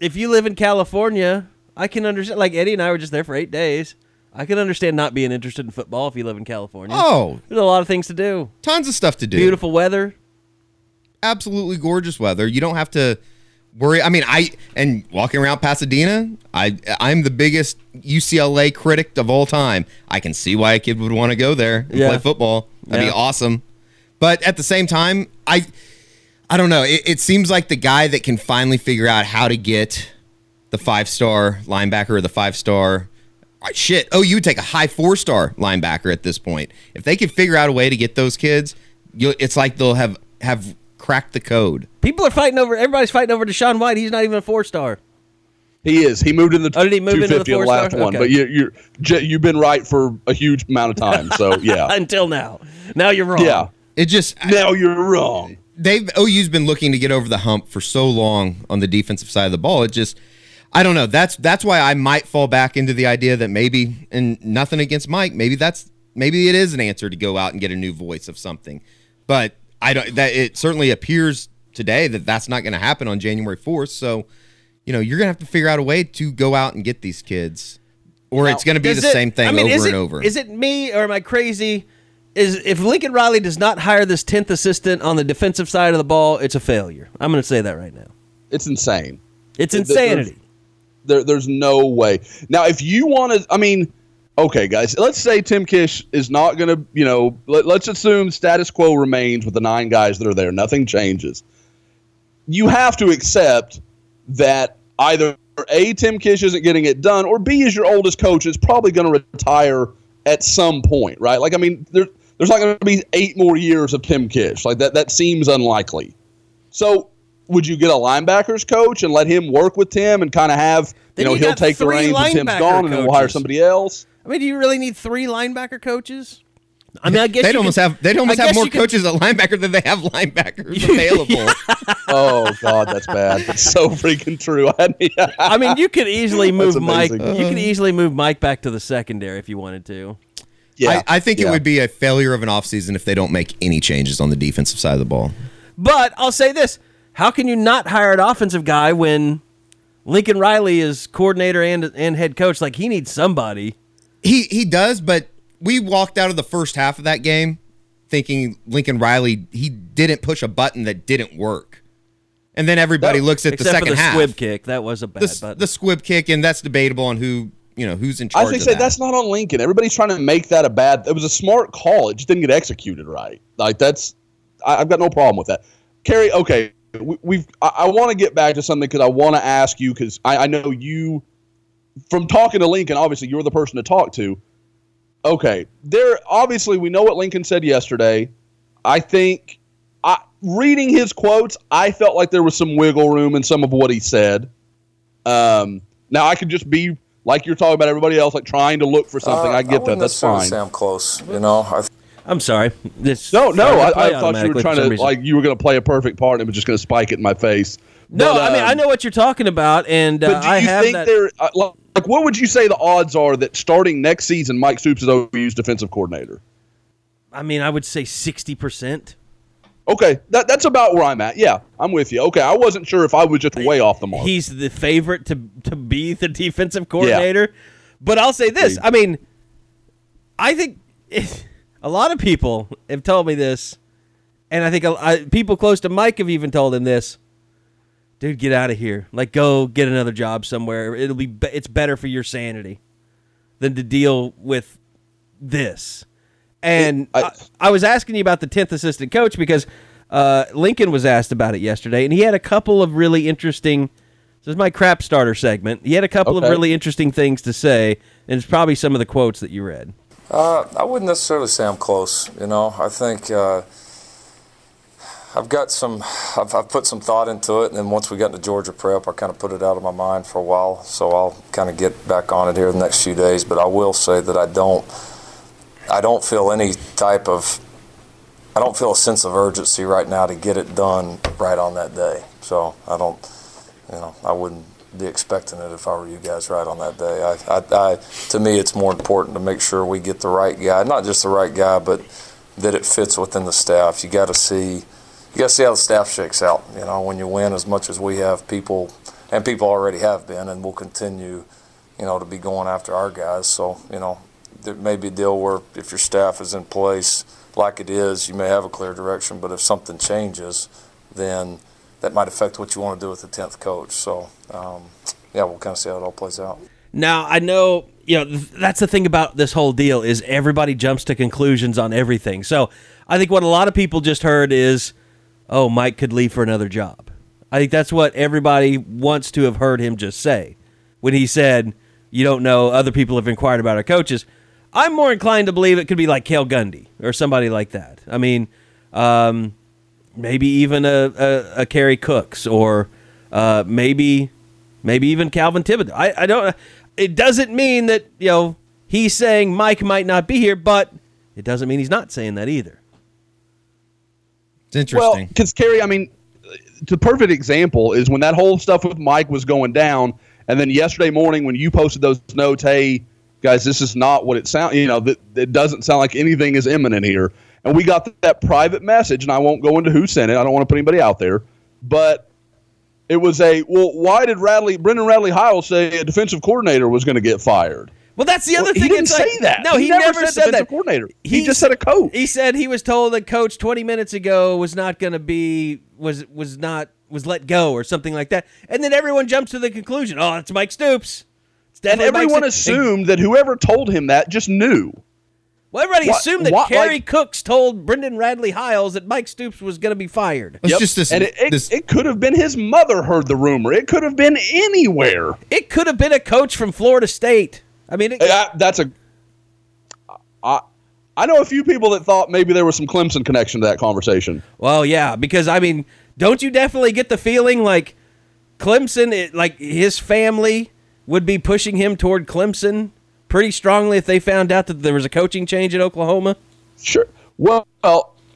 if you live in California, I can understand. Like Eddie and I were just there for eight days. I can understand not being interested in football if you live in California.
Oh,
There's a lot of things to do.
tons of stuff to do.
Beautiful weather.
absolutely gorgeous weather. You don't have to worry. I mean, I and walking around Pasadena, I I'm the biggest UCLA critic of all time. I can see why a kid would want to go there and
Yeah.
play football. That'd
Yeah.
be awesome. But at the same time, I I don't know. It, it seems like the guy that can finally figure out how to get the five star linebacker or the five star. Shit. Oh, you would take a high four star linebacker at this point. If they could figure out a way to get those kids, you it's like they'll have have cracked the code.
People are fighting over. Everybody's fighting over DaShaun White. He's not even a four star.
He is. He moved in the
Oh, did he move into the
250 on the last
four-star?
one.
Okay.
But you, you're you've been right for a huge amount of time. So yeah,
Until now. Now you're wrong.
yeah.
It just
Now you're wrong.
they've OU's been looking to get over the hump for so long on the defensive side of the ball. It just I don't know. That's that's why I might fall back into the idea that maybe and nothing against Mike, maybe that's maybe it is an answer to go out and get a new voice of something. But I don't that it certainly appears today that that's not going to happen on January 4th. So, you know, you're going to have to figure out a way to go out and get these kids or
Now,
it's going to be the
it-
same thing
I mean,
over
is
and
it-
over.
Is it me or am I crazy? Is if Lincoln Riley does not hire this tenth assistant on the defensive side of the ball, it's a failure. I'm going to say that right now.
It's insane.
It's
Th- th-
insanity.
There, there's no way. Now, if you want to, I mean, okay, guys, let's say Tim Kish is not going to, you know, let, let's assume status quo remains with the nine guys that are there. Nothing changes. You have to accept that either A, Tim Kish isn't getting it done, or B, is your oldest coach is probably going to retire at some point, right? Like, I mean, there, there's not going to be eight more years of Tim Kish. Like, that, that seems unlikely. So, would you get a linebackers coach and let him work with Tim and kind of have,
Then
you know,
you
he'll take the
three
reins when Tim's
linebacker
gone and we'll hire somebody else?
I mean, do you really need three linebacker coaches? I mean, I guess
They'd
you
almost
could-
have they'd
I
almost have more
you could-
coaches at linebacker than they have linebackers available.
oh, God, that's bad. That's so freaking true. I mean,
I mean, you could easily move Mike. You could easily move Mike back to the secondary if you wanted to.
yeah,
I, I think
yeah.
it would be a failure of an offseason if they don't make any changes on the defensive side of the ball.
But I'll say this: How can you not hire an offensive guy when Lincoln Riley is coordinator and and head coach? Like he needs somebody.
He he does, but we walked out of the first half of that game thinking Lincoln Riley he didn't push a button that didn't work. And then everybody looks at the
Except
second
for the
half.
squib kick, that was a bad
the,
button.
the squib kick, and that's debatable on who you know who's in charge.
I think
of
say
that.
that's not on Lincoln. Everybody's trying to make that a bad. It was a smart call. It just didn't get executed right. Like that's. I've got no problem with that. Kerry, okay, we, we've. I, I want to get back to something because I want to ask you because I, I know you. From talking to Lincoln, obviously you're the person to talk to. Okay, there. Obviously, we know what Lincoln said yesterday. I think, I reading his quotes, I felt like there was some wiggle room in some of what he said. Um, now I could just be like you're talking about everybody else, like trying to look for something.
Uh,
I get that. That's fine.
Say I'm close. You know, I
I'm sorry. This
No, no, I, I thought you were trying to
reason.
like you were going to play a perfect part and it was just going to spike it in my face.
No,
But,
I mean
um,
I know what you're talking about, and uh,
But do
I
you
have
think
that.
there, uh, like, like, what would you say the odds are that starting next season, Mike Stoops is OU's defensive coordinator?
I mean, I would say sixty percent.
Okay, that, that's about where I'm at. Yeah, I'm with you. Okay, I wasn't sure if I was just way off the mark.
He's the favorite to to be the defensive coordinator. But I'll say this: I mean, I think a lot of people have told me this, and I think a, I, people close to Mike have even told him this. Dude, get out of here! Like, go get another job somewhere. It'll be, be it's better for your sanity than to deal with this. And
I-
I, I was asking you about the tenth assistant coach because uh, Lincoln was asked about it yesterday, and he had a couple of really interesting. This is my crap starter segment. He had a couple
Okay.
of really interesting things to say, and it's probably some of the quotes that you read.
Uh, I wouldn't necessarily say I'm close. You know, I think uh, I've got some. I've, I've put some thought into it, and then once we got into Georgia prep, I kind of put it out of my mind for a while. So I'll kind of get back on it here the next few days. But I will say that I don't. I don't feel any type of. I don't feel a sense of urgency right now to get it done right on that day. So I don't. You know, I wouldn't be expecting it if I were you guys right on that day. I, I, I, to me, it's more important to make sure we get the right guy, not just the right guy, but that it fits within the staff. You got to see, you got to see how the staff shakes out. You know, when you win as much as we have, people, and people already have been, and will continue, you know, to be going after our guys. So, you know, there may be a deal where if your staff is in place like it is, you may have a clear direction, but if something changes, then that might affect what you want to do with the 10th coach. So, um, yeah, we'll kind of see how it all plays out.
Now I know you know that's the thing about this whole deal is everybody jumps to conclusions on everything. So I think what a lot of people just heard is, "Oh, Mike could leave for another job." I think that's what everybody wants to have heard him just say when he said, "You don't know." Other people have inquired about our coaches. I'm more inclined to believe it could be like Cale Gundy or somebody like that. I mean, um, maybe even a, a, a Kerry Cooks or uh, maybe maybe even Calvin Thibodeaux. I, I don't. It doesn't mean that you know he's saying Mike might not be here, but it doesn't mean he's not saying that either.
It's interesting.
Well, because Kerry, I mean, the perfect example is when that whole stuff with Mike was going down, and then yesterday morning when you posted those notes, hey guys, this is not what it sounds. You know, that it doesn't sound like anything is imminent here. And we got that private message, and I won't go into who sent it. I don't want to put anybody out there, but it was a well. Why did Radley, Brendan Radley Hiles say a defensive coordinator was going to get fired?
Well, that's the other
Well,
thing.
he didn't
It's like-
say that.
No, he, never, said,
defensive
that.
Coordinator. He, just said a coach.
He said he was told that coach 20 minutes ago was not going to be was was not was let go or something like that. And then everyone jumps to the conclusion, "Oh, it's Mike Stoops." It's
and everyone assumed that whoever told him that just knew.
Well, everybody
Why-
assumed that
why-
Kerry
like-
Cooks told Brendan Radley Hiles that Mike Stoops was going to be fired.
It's just this.
and it, it,
this
it could have been his mother heard the rumor. It could have been anywhere.
It could have been a coach from Florida State. I mean, it,
I- that's a. I I know a few people that thought maybe there was some Clemson connection to that conversation.
Well, yeah, because I mean, don't you definitely get the feeling like Clemson, it, like his family would be pushing him toward Clemson pretty strongly if they found out that there was a coaching change in Oklahoma?
Sure. Well,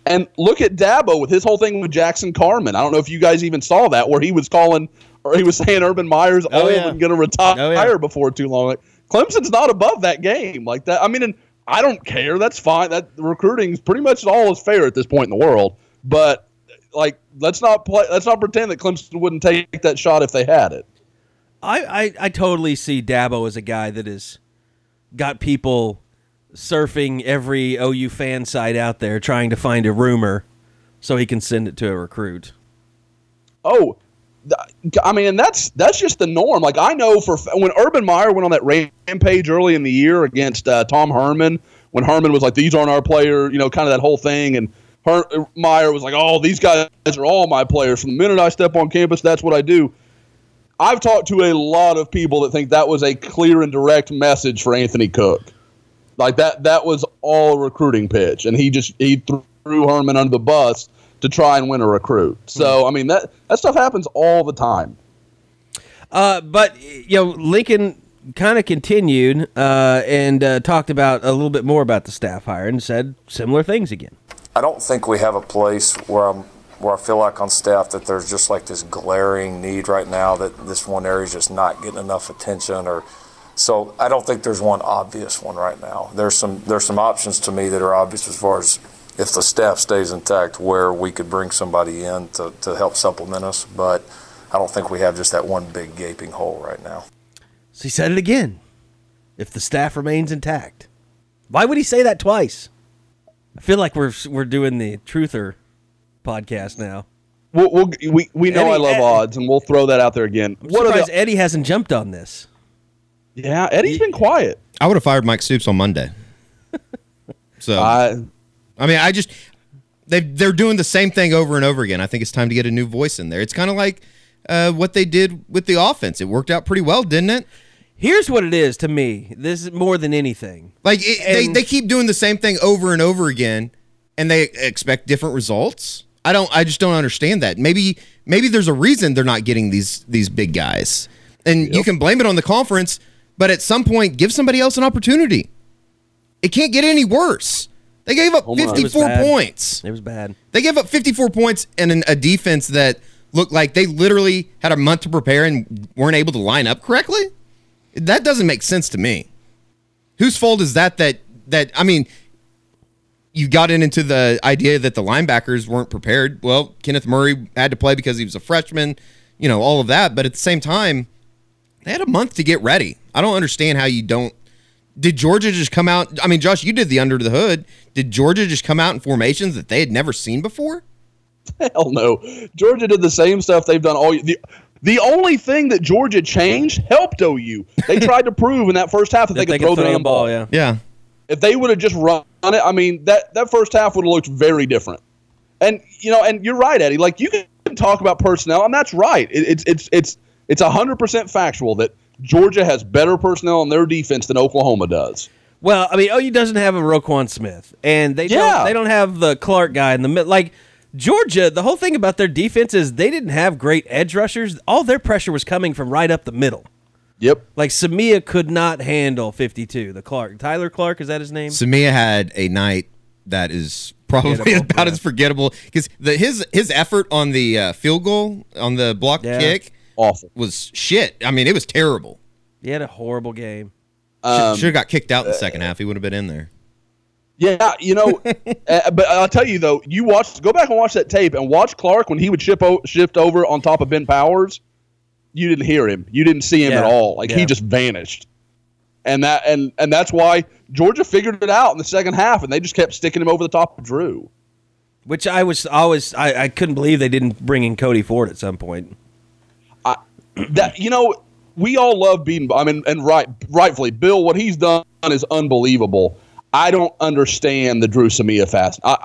and look at Dabo with his whole thing with Jackson Carman. I don't know if you guys even saw that, where he was calling or he was saying Urban Meyer's
Oh,
old
yeah.
and going to oh, retire
Oh, yeah.
before too long. Like, Clemson's not above that game like that. I mean, and I don't care. That's fine. That recruiting's pretty much all is fair at this point in the world. But like, let's not play. Let's not pretend that Clemson wouldn't take that shot if they had it.
I, I, I totally see Dabo as a guy that has got people surfing every OU fan site out there trying to find a rumor so he can send it to a recruit.
Oh, I mean, that's that's just the norm. Like I know for when Urban Meyer went on that rampage early in the year against uh, Tom Herman, when Herman was like, "These aren't our players," you know, kind of that whole thing, and Her- Meyer was like, "Oh, these guys are all my players. From the minute I step on campus, that's what I do." I've talked to a lot of people that think that was a clear and direct message for Anthony Cook. Like that that was all a recruiting pitch, and he just he threw Herman under the bus to try and win a recruit. So I mean that that stuff happens all the time.
Uh, but you know, Lincoln kind of continued uh, and uh, talked about a little bit more about the staff hire and said similar things again.
I don't think we have a place where I'm where I feel like on staff that there's just like this glaring need right now that this one area is just not getting enough attention or so I don't think there's one obvious one right now. There's some there's some options to me that are obvious as far as if the staff stays intact where we could bring somebody in to, to help supplement us, but I don't think we have just that one big gaping hole right now.
So he said it again. If the staff remains intact, why would he say that twice? I feel like we're we're doing the truther podcast now.
We'll, we'll, we we know
Eddie-
I love
Ed-
odds, and we'll throw that out there again.
I'm
What are
surprised
the,
Eddie hasn't jumped on this.
yeah, Eddie's been quiet.
I would have fired Mike Stoops on Monday. So I,
I
mean, I just they they're doing the same thing over and over again. I think it's time to get a new voice in there. It's kind of like uh, what they did with the offense. It worked out pretty well, didn't it?
Here's what it is to me. This is more than anything.
Like it, they they keep doing the same thing over and over again, and they expect different results. I don't. I just don't understand that. Maybe maybe there's a reason they're not getting these these big guys, and you can blame it on the conference. But at some point, give somebody else an opportunity. It can't get any worse. They gave up
Hold on. It
54 points.
It was bad.
They gave up 54 points and an, a defense that looked like they literally had a month to prepare and weren't able to line up correctly. That doesn't make sense to me. Whose fault is that? That that I mean, you got in into the idea that the linebackers weren't prepared. Well, Kenneth Murray had to play because he was a freshman. You know all of that, but at the same time, they had a month to get ready. I don't understand how you don't. Did Georgia just come out? I mean, Josh, you did the under the hood. Did Georgia just come out in formations that they had never seen before?
hell no. Georgia did the same stuff they've done all. The the only thing that Georgia changed helped OU. They tried to prove in that first half that,
That
they could throw the damn ball.
yeah.
Yeah.
If they would have just run it, I mean that that first half would have looked very different. And you know, and you're right, Eddie. Like you can talk about personnel, and that's right. It, it's it's it's it's hundred percent factual that Georgia has better personnel on their defense than Oklahoma does.
Well, I mean, OU doesn't have a Roquan Smith, and they
Yeah.
don't. They don't have the Clark guy in the mid. Like Georgia, the whole thing about their defense is they didn't have great edge rushers. All their pressure was coming from right up the middle.
Yep.
Like Samia could not handle 52. The Clark, Tyler Clark, is that his name?
Samia had a night that is probably about
yeah.
as forgettable because his his effort on the uh, field goal on the block
Yeah.
kick
Awful.
was shit. I mean, it was terrible.
He had a horrible game.
Um,
Should have got kicked out in the second half. He would have been in there.
Yeah, you know, uh, but I'll tell you though, you watch, go back and watch that tape and watch Clark when he would ship o- shift over on top of Ben Powers. You didn't hear him. You didn't see him at all. Like
yeah.
he just vanished. And that and and that's why Georgia figured it out in the second half, and they just kept sticking him over the top of Dru.
Which I was always I, I couldn't believe they didn't bring in Cody Ford at some point.
I that you know we all love beating i mean and right rightfully bill what he's done is unbelievable i don't understand the Dru Samia fast i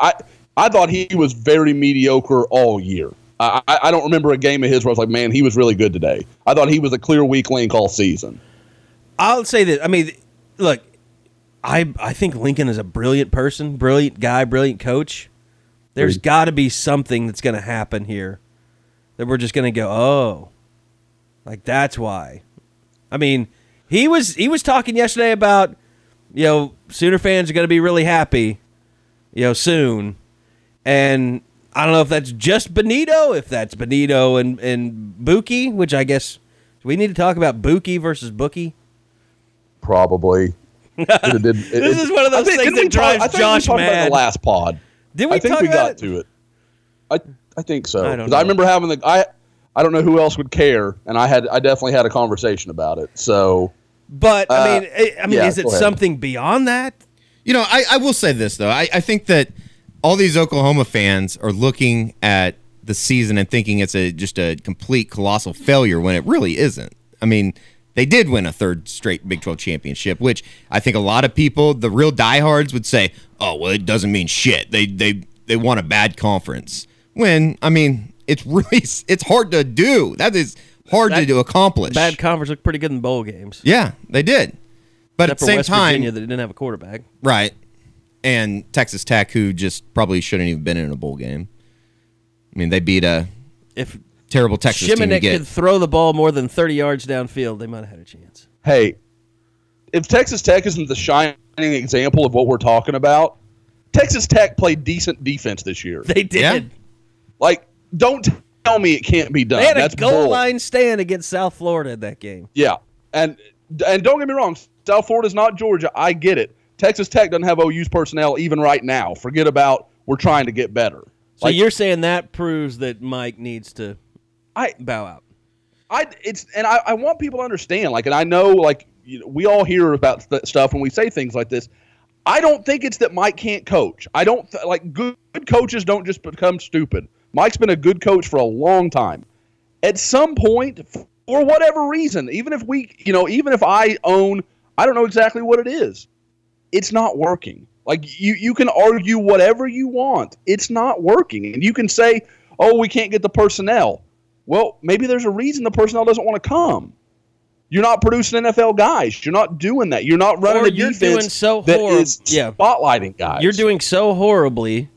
i, I thought he was very mediocre all year I, I don't remember a game of his where I was like, man, he was really good today. I thought he was a clear weak link all season.
I'll say that. I mean, look, I I think Lincoln is a brilliant person, brilliant guy, brilliant coach. There's got to be something that's going to happen here that we're just going to go, oh, like that's why. I mean, he was he was talking yesterday about you know Sooner fans are going to be really happy, you know, soon, and I don't know if that's just Bonitto, if that's Bonitto and and Buki, which I guess we need to talk about Buki versus Bookie.
Probably. It did- it-
This
it-
is one of those
think-
things that drives
talk- I think
Josh
we talked about
mad.
the last pod.
Did we
I think
talk
we
about
got
it?
to it. I I think so
I don't
because I,
know.
remember having the I I don't know who else would care, and I had I definitely had a conversation about it. So
But I
Uh,
mean, I- I mean,
yeah,
is it something beyond that?
You know, I, I will say this though. I, I think that all these Oklahoma fans are looking at the season and thinking it's a just a complete colossal failure when it really isn't. I mean, they did win a third straight Big 12 championship, which I think a lot of people, the real diehards, would say, "Oh, well, it doesn't mean shit. They they they won a bad conference." When I mean, it's really it's hard to do. That is hard to
That
do accomplish.
Bad conference looked pretty good in bowl games.
Yeah, they did. But
Except
at the same
West
time,
Virginia that didn't have a quarterback.
Right. And Texas Tech, who just probably shouldn't even been in a bowl game. I mean, they beat a
If
terrible Texas team to
Shimonek
get.
could throw the ball more than 30 yards downfield, they might have had a chance.
hey, if Texas Tech isn't the shining example of what we're talking about, Texas Tech played decent defense this year.
They did.
Yeah.
Like, don't tell me it can't be done.
They had a
That's
goal
bull.
line stand against South Florida in that game.
Yeah, and and don't get me wrong, South Florida's not Georgia. I get it. Texas Tech doesn't have OU's personnel even right now. Forget about we're trying to get better.
So you're saying that proves that Mike needs to
I
bow out.
I it's and I, I want people to understand like and I know like you know, we all hear about st- stuff when we say things like this. I don't think it's that Mike can't coach. I don't th- like good, good coaches don't just become stupid. Mike's been a good coach for a long time. At some point, for whatever reason, even if we, you know, even if I own, I don't know exactly what it is. It's not working. Like you, you can argue whatever you want. It's not working, and you can say, "Oh, we can't get the personnel." Well, maybe there's a reason the personnel doesn't want to come. You're not producing NFL guys. You're not doing that. You're not running
Or
a
you're
defense
doing so
that is
yeah.
spotlighting guys.
You're doing so horribly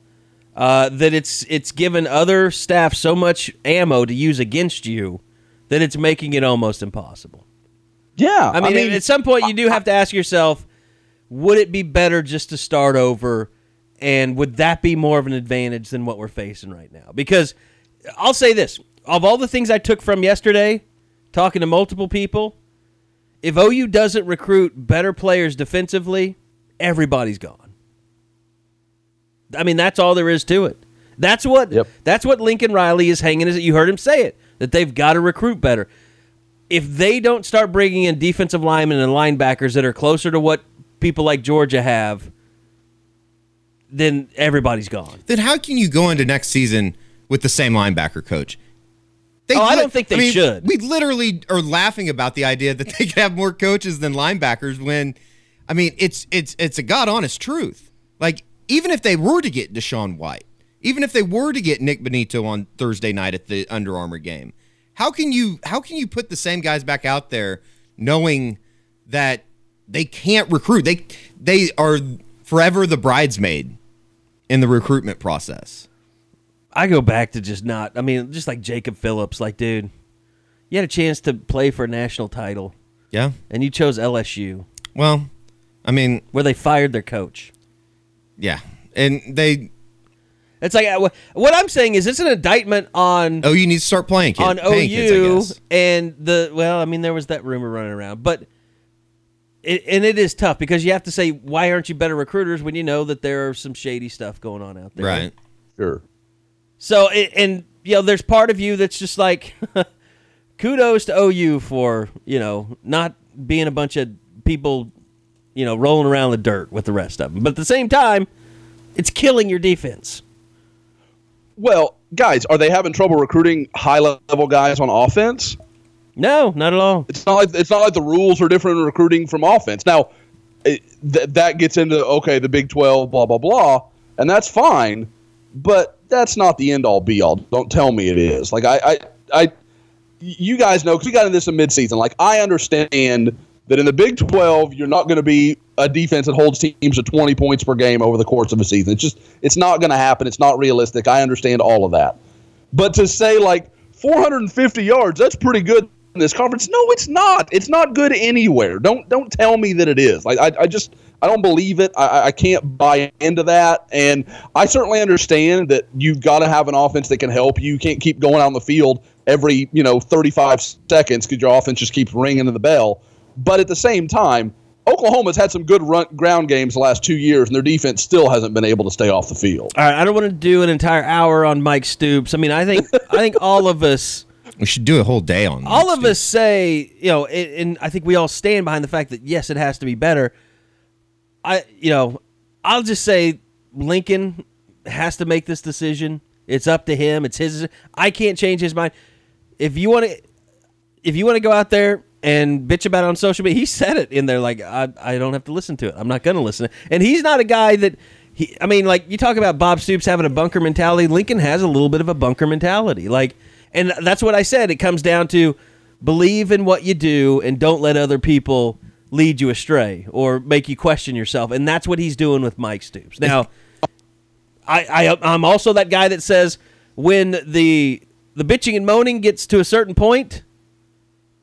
uh, that it's it's given other staff so much ammo to use against you that it's making it almost impossible.
yeah.
I mean, at some point, you do have to ask yourself: Would it be better just to start over, and would that be more of an advantage than what we're facing right now? Because I'll say this: of all the things I took from yesterday, talking to multiple people, if OU doesn't recruit better players defensively, everybody's gone. I mean, that's all there is to it. That's what
Yep.
that's what Lincoln Riley is hanging. Is that you heard him say it that they've got to recruit better if they don't start bringing in defensive linemen and linebackers that are closer to what people like Georgia have, then everybody's gone.
then how can you go into next season with the same linebacker coach? They
Oh, I don't think they should.
We literally are laughing about the idea that they could have more coaches than linebackers when I mean it's it's it's a god honest truth. Like even if they were to get DaShaun White, even if they were to get Nik Bonitto on Thursday night at the Under Armour game, how can you how can you put the same guys back out there knowing that they can't recruit? They they are forever the bridesmaid in the recruitment process.
I go back to just not. I mean, just like Jacob Phillips, like dude, you had a chance to play for a national title,
Yeah.
and you chose LSU,
Well, I mean,
where they fired their coach.
yeah, and they
It's like uh, what I'm saying is it's an indictment on
Oh, you need to start playing kid,
on
kids,
OU
guess.
and the well, I mean there was that rumor running around, but it, and it is tough because you have to say why aren't you better recruiters when you know that there are some shady stuff going on out there.
Right.
Sure.
So and, and you know there's part of you that's just like kudos to OU for, you know, not being a bunch of people, you know, rolling around the dirt with the rest of them. But at the same time, it's killing your defense.
Well, guys, are they having trouble recruiting high level guys on offense?
No, not at all.
It's not like it's not like the rules are different in recruiting from offense. Now, it, th- that gets into okay, the Big Twelve, blah blah blah, and that's fine, but that's not the end all be all. Don't tell me it is. Like I, I, I you guys know because we got into this in midseason. Like I understand that in the Big Twelve, you're not going to be a defense that holds teams to 20 points per game over the course of a season. It's just it's not going to happen. It's not realistic. I understand all of that, but to say like 450 yards, that's pretty good in this conference. No, it's not. It's not good anywhere. Don't don't tell me that it is. Like I, I just I don't believe it. I, I can't buy into that. And I certainly understand that you've got to have an offense that can help you. You can't keep going out on the field every you know 35 seconds because your offense just keeps ringing the bell. But at the same time, Oklahoma's had some good run, ground games the last two years, and their defense still hasn't been able to stay off the field.
All right, I don't want to do an entire hour on Mike Stoops. I mean, I think I think all of us
We should do a whole day on
all
this,
of
dude.
us say, you know, and, and I think we all stand behind the fact that yes, it has to be better. I, you know, I'll just say Lincoln has to make this decision. It's up to him. It's his. I can't change his mind. If you want to, if you want to go out there and bitch about it on social media, he said it in there. Like I, I don't have to listen to it. I'm not going to listen. And he's not a guy that. He, I mean, like you talk about Bob Stoops having a bunker mentality. Lincoln has a little bit of a bunker mentality. Like, and that's what I said. It comes down to believe in what you do and don't let other people lead you astray or make you question yourself. And that's what he's doing with Mike Stoops. Now, I, I I'm also that guy that says when the the bitching and moaning gets to a certain point,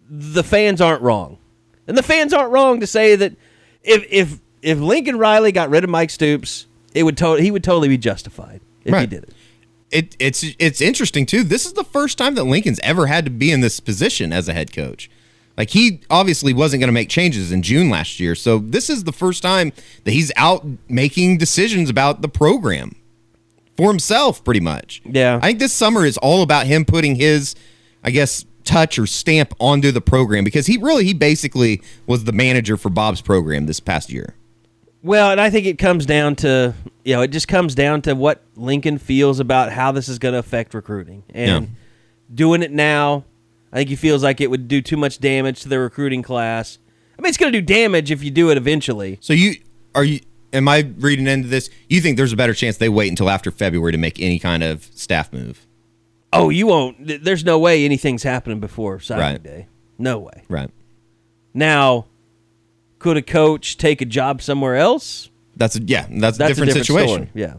the fans aren't wrong, and the fans aren't wrong to say that if if if Lincoln Riley got rid of Mike Stoops, it would to- he would totally be justified if he did it.
It, it's it's interesting too. This is the first time that Lincoln's ever had to be in this position as a head coach. Like he obviously wasn't going to make changes in June last year, so this is the first time that he's out making decisions about the program for himself, pretty much.
Yeah.
I think this summer is all about him putting his, I guess, touch or stamp onto the program because he really he basically was the manager for Bob's program this past year.
Well, and I think it comes down to you know it just comes down to what Lincoln feels about how this is going to affect recruiting and
Yeah.
doing it now. I think he feels like it would do too much damage to the recruiting class. I mean, it's going to do damage if you do it eventually.
So you are you? Am I reading into this? You think there's a better chance they wait until after February to make any kind of staff move?
Oh, you won't. There's no way anything's happening before signing
Right.
day. No way.
Right.
Now, could a coach take a job somewhere else?
That's a, yeah. That's,
That's
a different, situation.
Story. Yeah.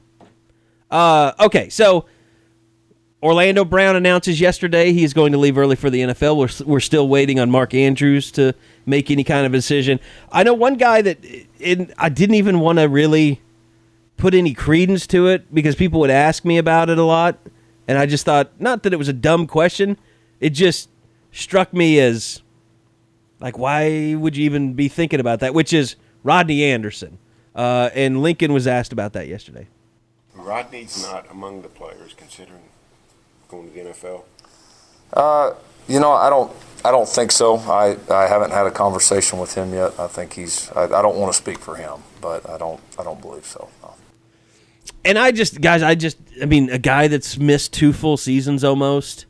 Uh, okay, so Orlando Brown announces yesterday he is going to leave early for the NFL. We're, we're still waiting on Mark Andrews to make any kind of decision. I know one guy that it, I didn't even want to really put any credence to it because people would ask me about it a lot, and I just thought not that it was a dumb question. It just struck me as like, why would you even be thinking about that? Which is Rodney Anderson. Uh, and Lincoln was asked about that yesterday.
Rodney's not among the players considering going to the NFL.
Uh, you know, I don't. I don't think so. I, I haven't had a conversation with him yet. I think he's. I, I don't want to speak for him, but I don't. I don't believe so. No.
And I just, guys, I just, I mean, a guy that's missed two full seasons almost,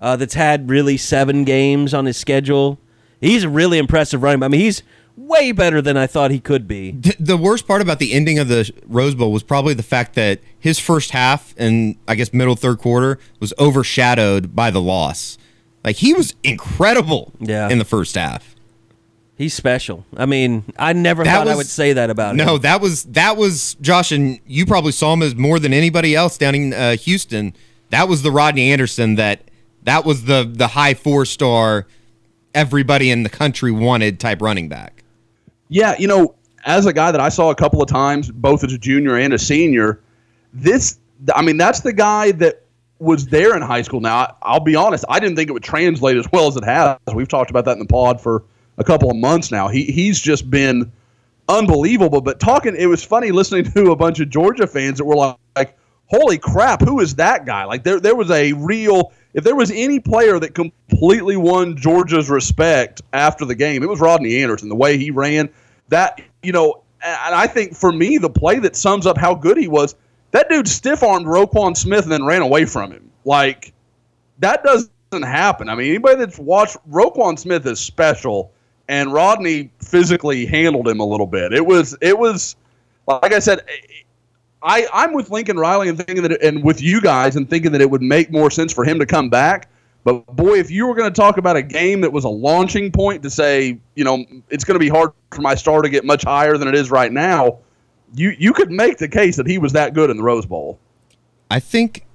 uh, that's had really seven games on his schedule. He's a really impressive running back. I mean, he's way better than I thought he could be.
The worst part about the ending of the Rose Bowl was probably the fact that his first half and I guess middle third quarter was overshadowed by the loss. Like he was incredible
Yeah.
in the first half.
He's special. I mean, I never
That
thought I would say that about him.
No, that was that was Josh, and you probably saw him as more than anybody else down in uh, Houston. That was the Rodney Anderson that that was the the high four star everybody in the country wanted type running back.
Yeah, you know, as a guy that I saw a couple of times, both as a junior and a senior, this I mean, that's the guy that was there in high school. Now, I'll be honest, I didn't think it would translate as well as it has. We've talked about that in the pod for a couple of months now. He he's just been unbelievable. But talking, it was funny listening to a bunch of Georgia fans that were like, like "Holy crap, who is that guy?" Like there there was a real. If there was any player that completely won Georgia's respect after the game, it was Rodney Anderson. The way he ran, that you know, and I think for me, the play that sums up how good he was, that dude stiff armed Roquan Smith and then ran away from him. Like that doesn't happen. I mean, anybody that's watched Roquan Smith is special, and Rodney physically handled him a little bit. It was it was like I said. I, I'm with Lincoln Riley and thinking that, and with you guys, and thinking that it would make more sense for him to come back. But boy, if you were going to talk about a game that was a launching point to say, you know, it's going to be hard for my star to get much higher than it is right now, you you could make the case that he was that good in the Rose Bowl.
I think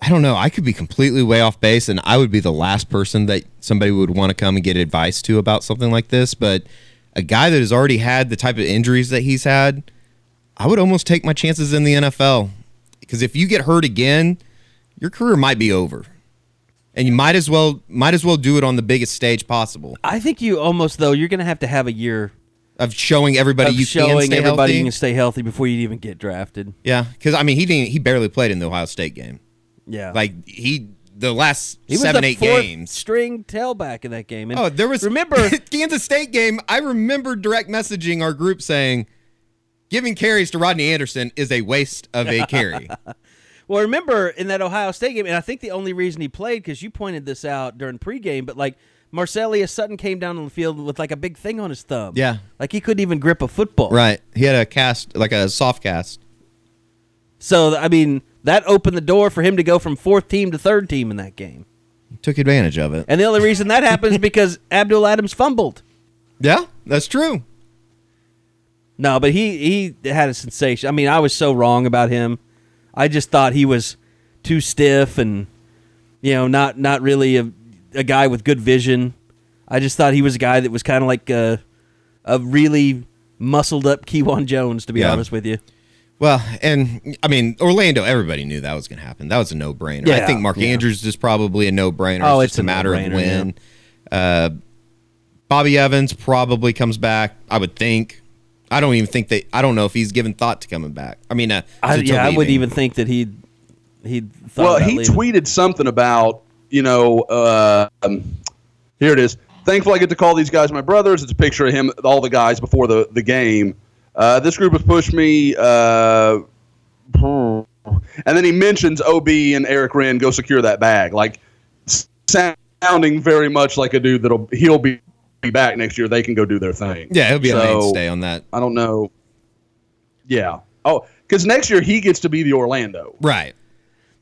I don't know. I could be completely way off base, and I would be the last person that somebody would want to come and get advice to about something like this. But a guy that has already had the type of injuries that he's had, I would almost take my chances in the NFL because if you get hurt again, your career might be over, and you might as well might as well do it on the biggest stage possible
I think you almost though you're going to have to have a year
of showing everybody
of
you
showing
can stay
everybody
healthy.
you can stay healthy before you even get drafted.
yeah, because I mean he didn't he barely played in the Ohio State game.
Yeah,
Like he the last
he
seven eight games.
string tailback in that game. And
Oh, there was
remember
Kansas State game. I remember direct messaging our group saying, "Giving carries to Rodney Anderson is a waste of a carry."
Well, remember in that Ohio State game, and I think the only reason he played because you pointed this out during pregame, but like Marcelias Sutton came down on the field with like a big thing on his thumb.
Yeah.
like he couldn't even grip a football.
right? He had a cast like a soft cast.
So I mean, that opened the door for him to go from fourth team to third team in that game.
Took advantage of it.
And the only reason that happens because Abdul Adams fumbled.
Yeah, that's true.
No, but he he had a sensation. I mean, I was so wrong about him. I just thought he was too stiff and you know not not really a, a guy with good vision. I just thought he was a guy that was kind of like a, a really muscled up Kewan Jones, to be
Yeah.
honest with you.
Well, and I mean Orlando. Everybody knew that was going to happen. That was a no brainer. I think Mark
yeah.
Andrews is probably a no brainer.
Oh,
it's
it's
just a
a
matter of when. Uh, Bobby Evans probably comes back. I would think. I don't even think that. I don't know if he's given thought to coming back. I mean, uh,
I,
to- to
yeah, I
wouldn't
even think that he he thought
well,
about
he
leaving.
tweeted something about you know. Uh, um, here it is. Thankful I get to call these guys my brothers. It's a picture of him, all the guys before the the game. Uh, this group has pushed me. Uh, and then he mentions Ob and Erick Wren go secure that bag, like sounding very much like a dude that'll he'll be be back next year. They can go do their thing.
Yeah, he'll be a
So-
mainstay on that.
I don't know. Yeah. Oh, because next year he gets to be the Orlando.
Right.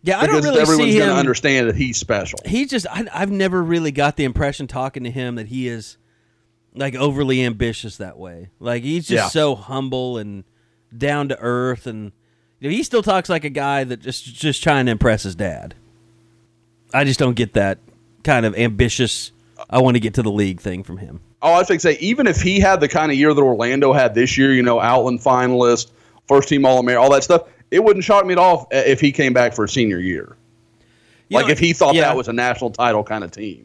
Yeah, I don't really
everyone's
see
going
him.
to understand that he's special.
he just I, I've never really got the impression talking to him that he is like overly ambitious that way. Like he's just
Yeah.
so humble and down to earth, and you know, he still talks like a guy that just just trying to impress his dad. I just don't get that kind of ambitious. I want to get to the league thing from him.
Oh, I was going to say, even if he had the kind of year that Orlando had this year, you know, Outland finalist, first team All American, all that stuff, it wouldn't shock me at all if, he came back for a senior year.
You
like
know,
if he thought
yeah.
that was a national title kind of team.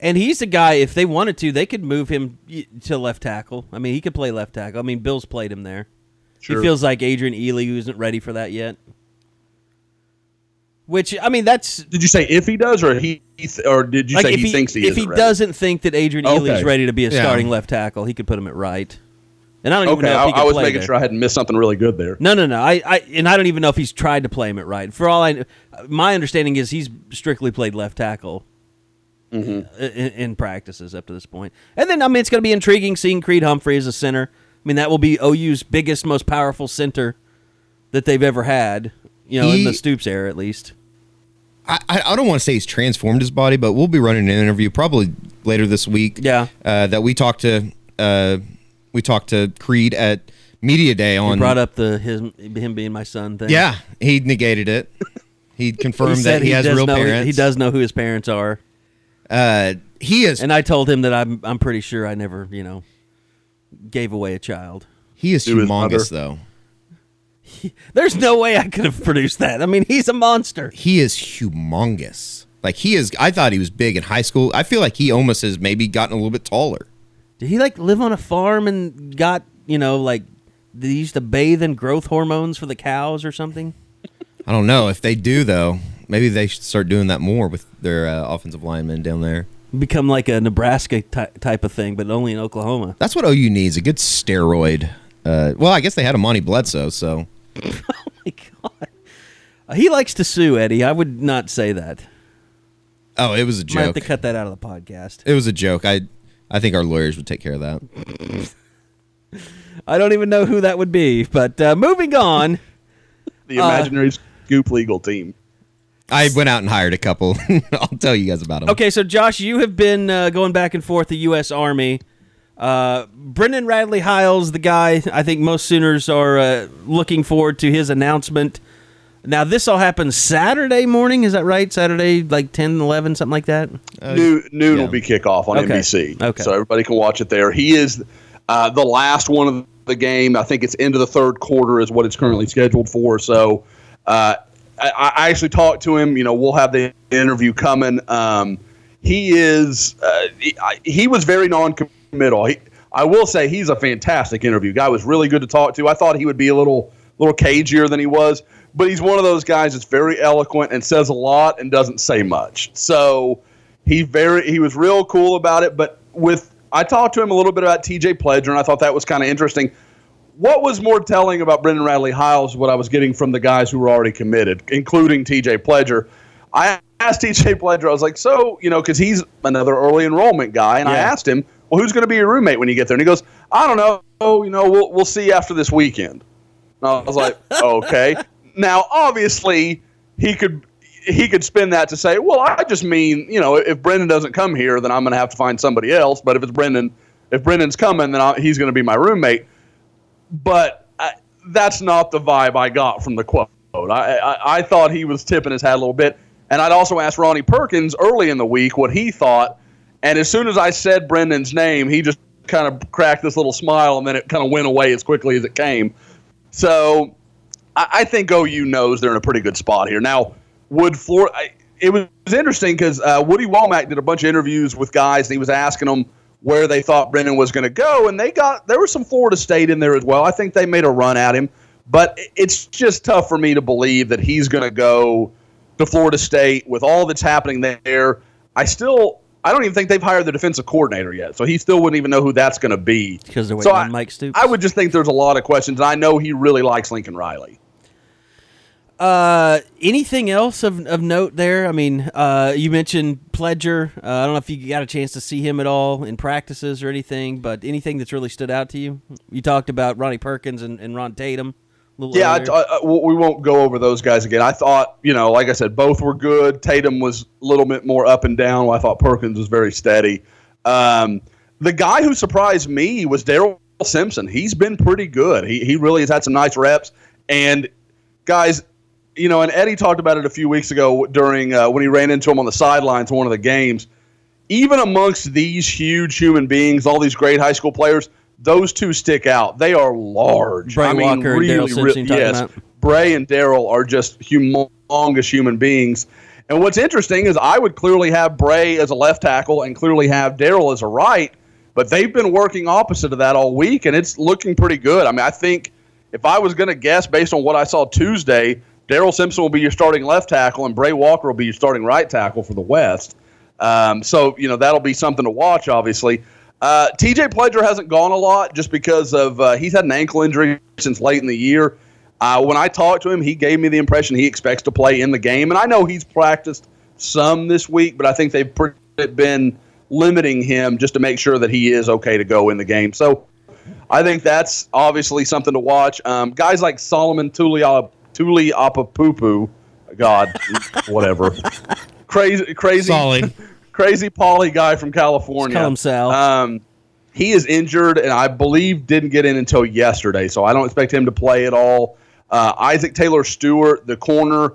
And he's a guy. If they wanted to, they could move him to left tackle. I mean, he could play left tackle. I mean, Bill's played him there.
Sure.
He feels like Adrian Ealy, who isn't ready for that yet. Which I mean, that's
Did you say if he does, or he, he or did you
like
say he,
he,
thinks he
if
isn't
he
ready?
doesn't think that Adrian Ealy is ready to be a
Yeah.
starting left tackle, he could put him at right. And I don't even know if he could
I was
play
making
there.
sure I hadn't missed something really good there.
No, no, no. I, I and I don't even know if he's tried to play him at right. For all I, kn- my understanding is he's strictly played left tackle
Mm-hmm.
in, in practices up to this point. And then I mean, it's going to be intriguing seeing Creed Humphrey as a center. I mean, that will be OU's biggest, most powerful center that they've ever had. You know, in the Stoops era, at least.
I, I I don't want to say he's transformed his body, but we'll be running an interview probably later this week.
Yeah.
Uh, that we talked to uh, we talked to Creed at media day
He
on.
brought up the his him being my son thing.
Yeah, he negated it. He
he
confirmed
said
that he, has real
know,
parents.
He does know who his parents are.
Uh, he is.
And I told him that I'm I'm pretty sure I never you know gave away a child.
he is humongous
mother.
There's no way I could have produced that. I mean, he's a monster.
He is humongous. Like he is. I thought he was big in high school. I feel like he almost has maybe gotten a little bit taller.
Did he like live on a farm and got you know like they used to bathe in growth hormones for the cows or something?
I don't know if they do though. Maybe they should start doing that more with their uh, offensive linemen down there.
Become like a Nebraska ty- type of thing, but only in Oklahoma.
That's what OU needs—a good steroid. Uh, well, I guess they had a Monty Bledsoe, so
He likes to sue Eddie. I would not say that.
oh, it was a joke.
Might have to cut that out of the podcast.
It was a joke. I I think our lawyers would take care of that.
I don't even know who that would be. But uh, moving on.
The
Uh,
imaginary scoop legal team.
I went out and hired a couple. I'll tell you guys about them.
Okay, so Josh, you have been uh, going back and forth the U.S. Army. Uh, Brendan Radley Hiles, the guy I think most Sooners are uh, looking forward to his announcement. Now, this all happens Saturday morning. Is that right? Saturday, like 10, 11, something like that?
noon noon
yeah.
will be kickoff on
Okay.
NBC.
Okay.
So everybody can watch it there. He is uh, the last one of the game. I think it's into the third quarter is what it's currently scheduled for. So uh, I, I actually talked to him. You know, we'll have the interview coming. Um, he is uh, he, I- he was very non-committal. He, I will say he's a fantastic interview. Guy was really good to talk to. I thought he would be a little little cagier than he was, but he's one of those guys that's very eloquent and says a lot and doesn't say much. So he very he was real cool about it. But with I talked to him a little bit about T.J. Pledger, and I thought that was kind of interesting. What was more telling about Brendan Radley Hiles? What I was getting from the guys who were already committed, including T.J. Pledger. I asked T.J. Pledger, I was like, so you know, because he's another early enrollment guy, and I asked him, well, who's going to be your roommate when you get there? And he goes, I don't know. Oh, you know, we'll we'll see after this weekend. And I was like, okay. Now, obviously, he could he could spin that to say, well, I just mean, you know, if Brendan doesn't come here, then I'm going to have to find somebody else. But if it's Brendan, if Brendan's coming, then I, he's going to be my roommate. But I, that's not the vibe I got from the quote. I, I I thought he was tipping his hat a little bit, and I'd also asked Ronnie Perkins early in the week what he thought. And as soon as I said Brendan's name, he just kind of cracked this little smile, and then it kind of went away as quickly as it came. So I, I think OU knows they're in a pretty good spot here. Now, would Florida? It was interesting because uh, Woody Wommack did a bunch of interviews with guys, and he was asking them where they thought Brendan was going to go, and they got there was some Florida State in there as well. I think they made a run at him, but it's just tough for me to believe that he's going to go to Florida State with all that's happening there. I still. I don't even think they've hired the defensive coordinator yet, so he still wouldn't even know who that's going to be.
Because they're
So
waiting
I-
on Mike Stoops.
I would just think there's a lot of questions, and I know he really likes Lincoln Riley.
Uh, anything else of, of note there? I mean, uh, you mentioned Pledger. Uh, I don't know if you got a chance to see him at all in practices or anything, but anything that's really stood out to you? You talked about Ronnie Perkins and, and Ron Tatum.
Yeah, I. I, I- we won't go over those guys again. I thought, you know, like I said, both were good. Tatum was a little bit more up and down. I thought Perkins was very steady. Um, the guy who surprised me was Daryl Simpson. He's been pretty good. He, he really has had some nice reps. And guys, you know, and Eddie talked about it a few weeks ago during uh, when he ran into him on the sidelines in one of the games. Even amongst these huge human beings, all these great high school players, those two stick out. They are large.
Brey
I mean,
Walker and
really,
Daryl
really- yes.
about?
Brey and Daryl are just humongous human beings. And what's interesting is I would clearly have Brey as a left tackle and clearly have Daryl as a right, but they've been working opposite of that all week, and it's looking pretty good. I mean, I think if I was going to guess based on what I saw Tuesday, Daryl Simpson will be your starting left tackle, and Brey Walker will be your starting right tackle for the West. Um, so you know that'll be something to watch. Obviously, uh, T.J. Pledger hasn't gone a lot just because of uh, he's had an ankle injury since late in the year. Uh, when I talked to him, he gave me the impression he expects to play in the game, and I know he's practiced some this week, but I think they've pretty been limiting him just to make sure that he is okay to go in the game. So I think that's obviously something to watch. Um, guys like Solomon Tuli Tuli Apapupu, God, whatever, crazy, crazy,
Solly.
Crazy Polly guy from California.
Call him Sal.
Um, he is injured, and I believe didn't get in until yesterday, so I don't expect him to play at all. Uh, Isaac Taylor Stewart, the corner,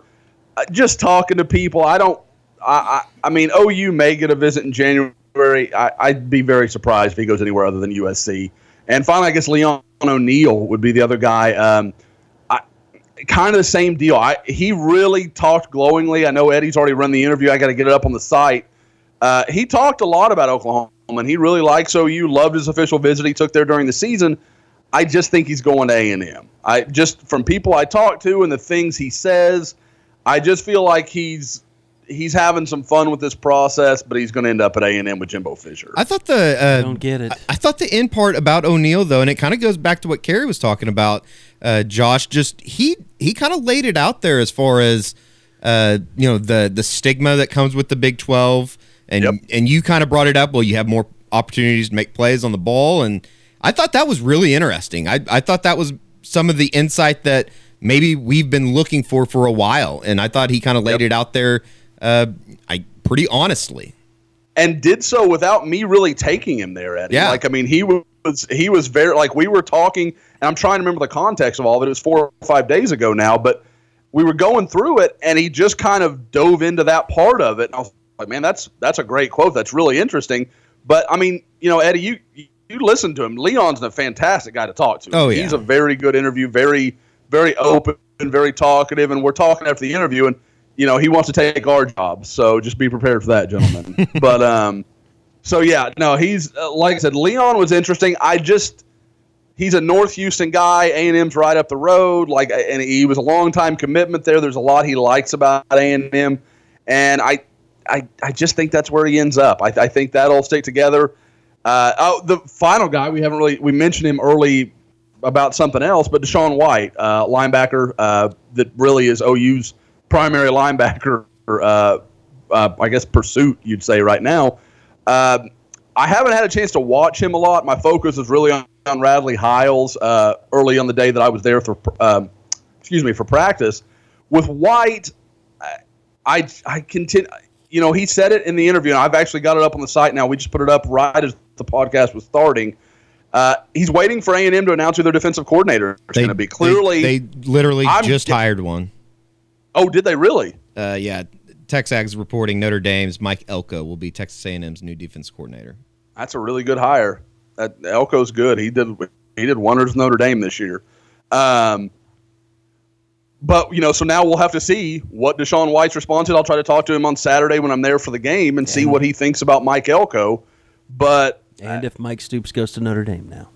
uh, just talking to people. I don't. I, I, I mean, OU may get a visit in January. I, I'd be very surprised if he goes anywhere other than USC. And finally, I guess Leon O'Neal would be the other guy. Um, I, kind of the same deal. I he really talked glowingly. I know Eddie's already run the interview. I got to get it up on the site. Uh, he talked a lot about Oklahoma, and he really likes OU. Loved his official visit he took there during the season. I just think he's going to A and M. I just from people I talk to and the things he says, I just feel like he's he's having some fun with this process, but he's going to end up at A and M with Jimbo Fisher.
I thought the uh,
I don't get it.
I, I thought the end part about O'Neal though, and it kind of goes back to what Kerry was talking about. Uh, Josh, just he he kind of laid it out there as far as uh, you know the the stigma that comes with the Big Twelve, and
Yep.
and you kind of brought it up. Well, you have more opportunities to make plays on the ball, and I thought that was really interesting. I I thought that was some of the insight that maybe we've been looking for for a while, and I thought he kind of laid it out there, uh, I pretty honestly.
and did so without me really taking him there, Eddie.
Yeah.
Like, I mean, he was he was very like we were talking, and I'm trying to remember the context of all of it. It was four or five days ago now, but we were going through it, and he just kind of dove into that part of it. And I was like, man, that's that's a great quote. That's really interesting. But I mean, you know, Eddie, you you listen to him. Leon's a fantastic guy to talk to.
Oh, yeah.
he's a very good interview, very very open and very talkative. And we're talking after the interview, and you know, he wants to take our job. So just be prepared for that, gentlemen. but um, so yeah, no, he's uh, like I said, Leon was interesting. I just he's a North Houston guy. A and M's right up the road. Like, and he was a long time commitment there. There's a lot he likes about A and M, and I, I, I just think that's where he ends up. I, I think that'll stick together. Uh, oh, the final guy we haven't really we mentioned him early about something else, but DaShaun White, uh, linebacker, uh, that really is OU's primary linebacker. Uh, uh, I guess pursuit you'd say right now. Uh, I haven't had a chance to watch him a lot. My focus is really on, on Radley Hiles early on the day that I was there for, um, excuse me, for practice. With White, I, I, I continue. You know, he said it in the interview, and I've actually got it up on the site now. We just put it up right as the podcast was starting. Uh, he's waiting for A and M to announce who their defensive coordinator is going to be. Clearly,
they, they literally
I'm
just hired one.
oh, did they really?
Uh, yeah, Texas reporting Notre Dame's Mike Elko will be Texas A&M's new defense coordinator.
That's a really good hire. That Elko's good. He did he did wonders with Notre Dame this year. Um, but you know, so now we'll have to see what DaShaun White's response is. I'll try to talk to him on Saturday when I'm there for the game and see what he thinks about Mike Elko. But
And if Mike Stoops goes to Notre Dame now,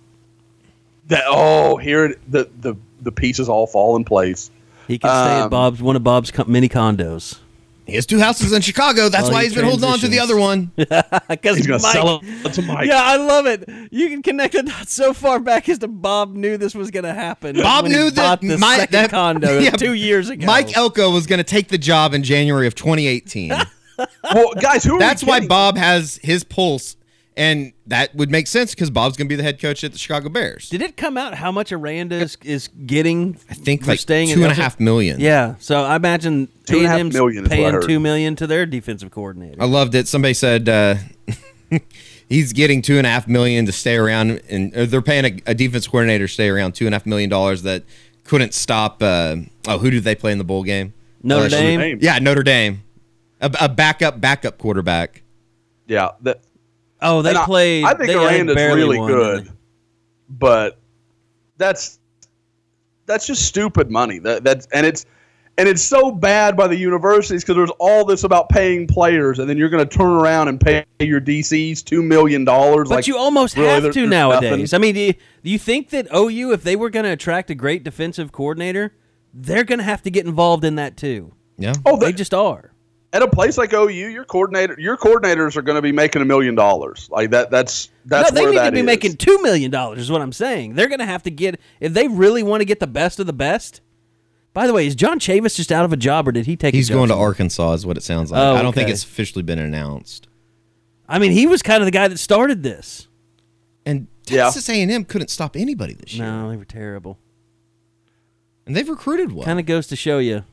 that oh, here the the the pieces all fall in place.
he can stay at
Um,
Bob's one of Bob's mini condos.
He has two houses in Chicago. That's
Well,
why
he
he's been holding on to the other one.
Because
He's going to sell it to Mike.
Yeah, I love it. You can connect it so far back as to Bob knew this was going to happen.
Bob knew that
bought the
my-
second
that-
condo
yeah,
two years ago.
Mike Elko was going to take the job in January of 2018.
Well, guys, who are we
That's why? Bob has his pulse, and that would make sense because Bob's going to be the head coach at the Chicago Bears.
Did it come out how much Aranda is, is getting?
I think
for
like
staying in
two and a half million.
Yeah, so I imagine
Two and a half
A&M's
million is what I
paying
heard.
two million to their defensive coordinator.
I loved it. Somebody said uh, he's getting two and a half million to stay around, and they're paying a, a defense coordinator to stay around two and a half million dollars that couldn't stop. Uh, oh, who did they play in the bowl game?
Notre
LSU.
Dame?
Dame.
Yeah, Notre Dame. A, a backup, backup quarterback.
Yeah, that
Oh, they
And I-
played.
I, think
they had
Aranda's really
won,
good, but that's that's just stupid money. That that's and it's and it's so bad by the universities because there's all this about paying players, and then you're going to turn around and pay your DCs two million dollars.
But
like,
you almost
really,
have
there-
to nowadays.
nothing.
I mean, do you, do you think that OU, if they were going to attract a great defensive coordinator, they're going to have to get involved in that too?
Yeah.
Oh,
They
they,
just are.
At a place like OU, your coordinator, your coordinators are going to be making a million dollars. Like that. That's that's
no, they
where
need
that
to be
is.
making two million dollars. Is what I'm saying. They're going to have to get if they really want to get the best of the best. By the way, is John Chavis just out of a job, or did he take?
He's
a job
going to? Arkansas, is what it sounds like.
Oh,
I don't think it's officially been announced.
I mean, he was kind of the guy that started this.
And
Yeah.
Texas A&M couldn't stop anybody this year,
No, they were terrible.
and they've recruited well.
Kind of goes to show you.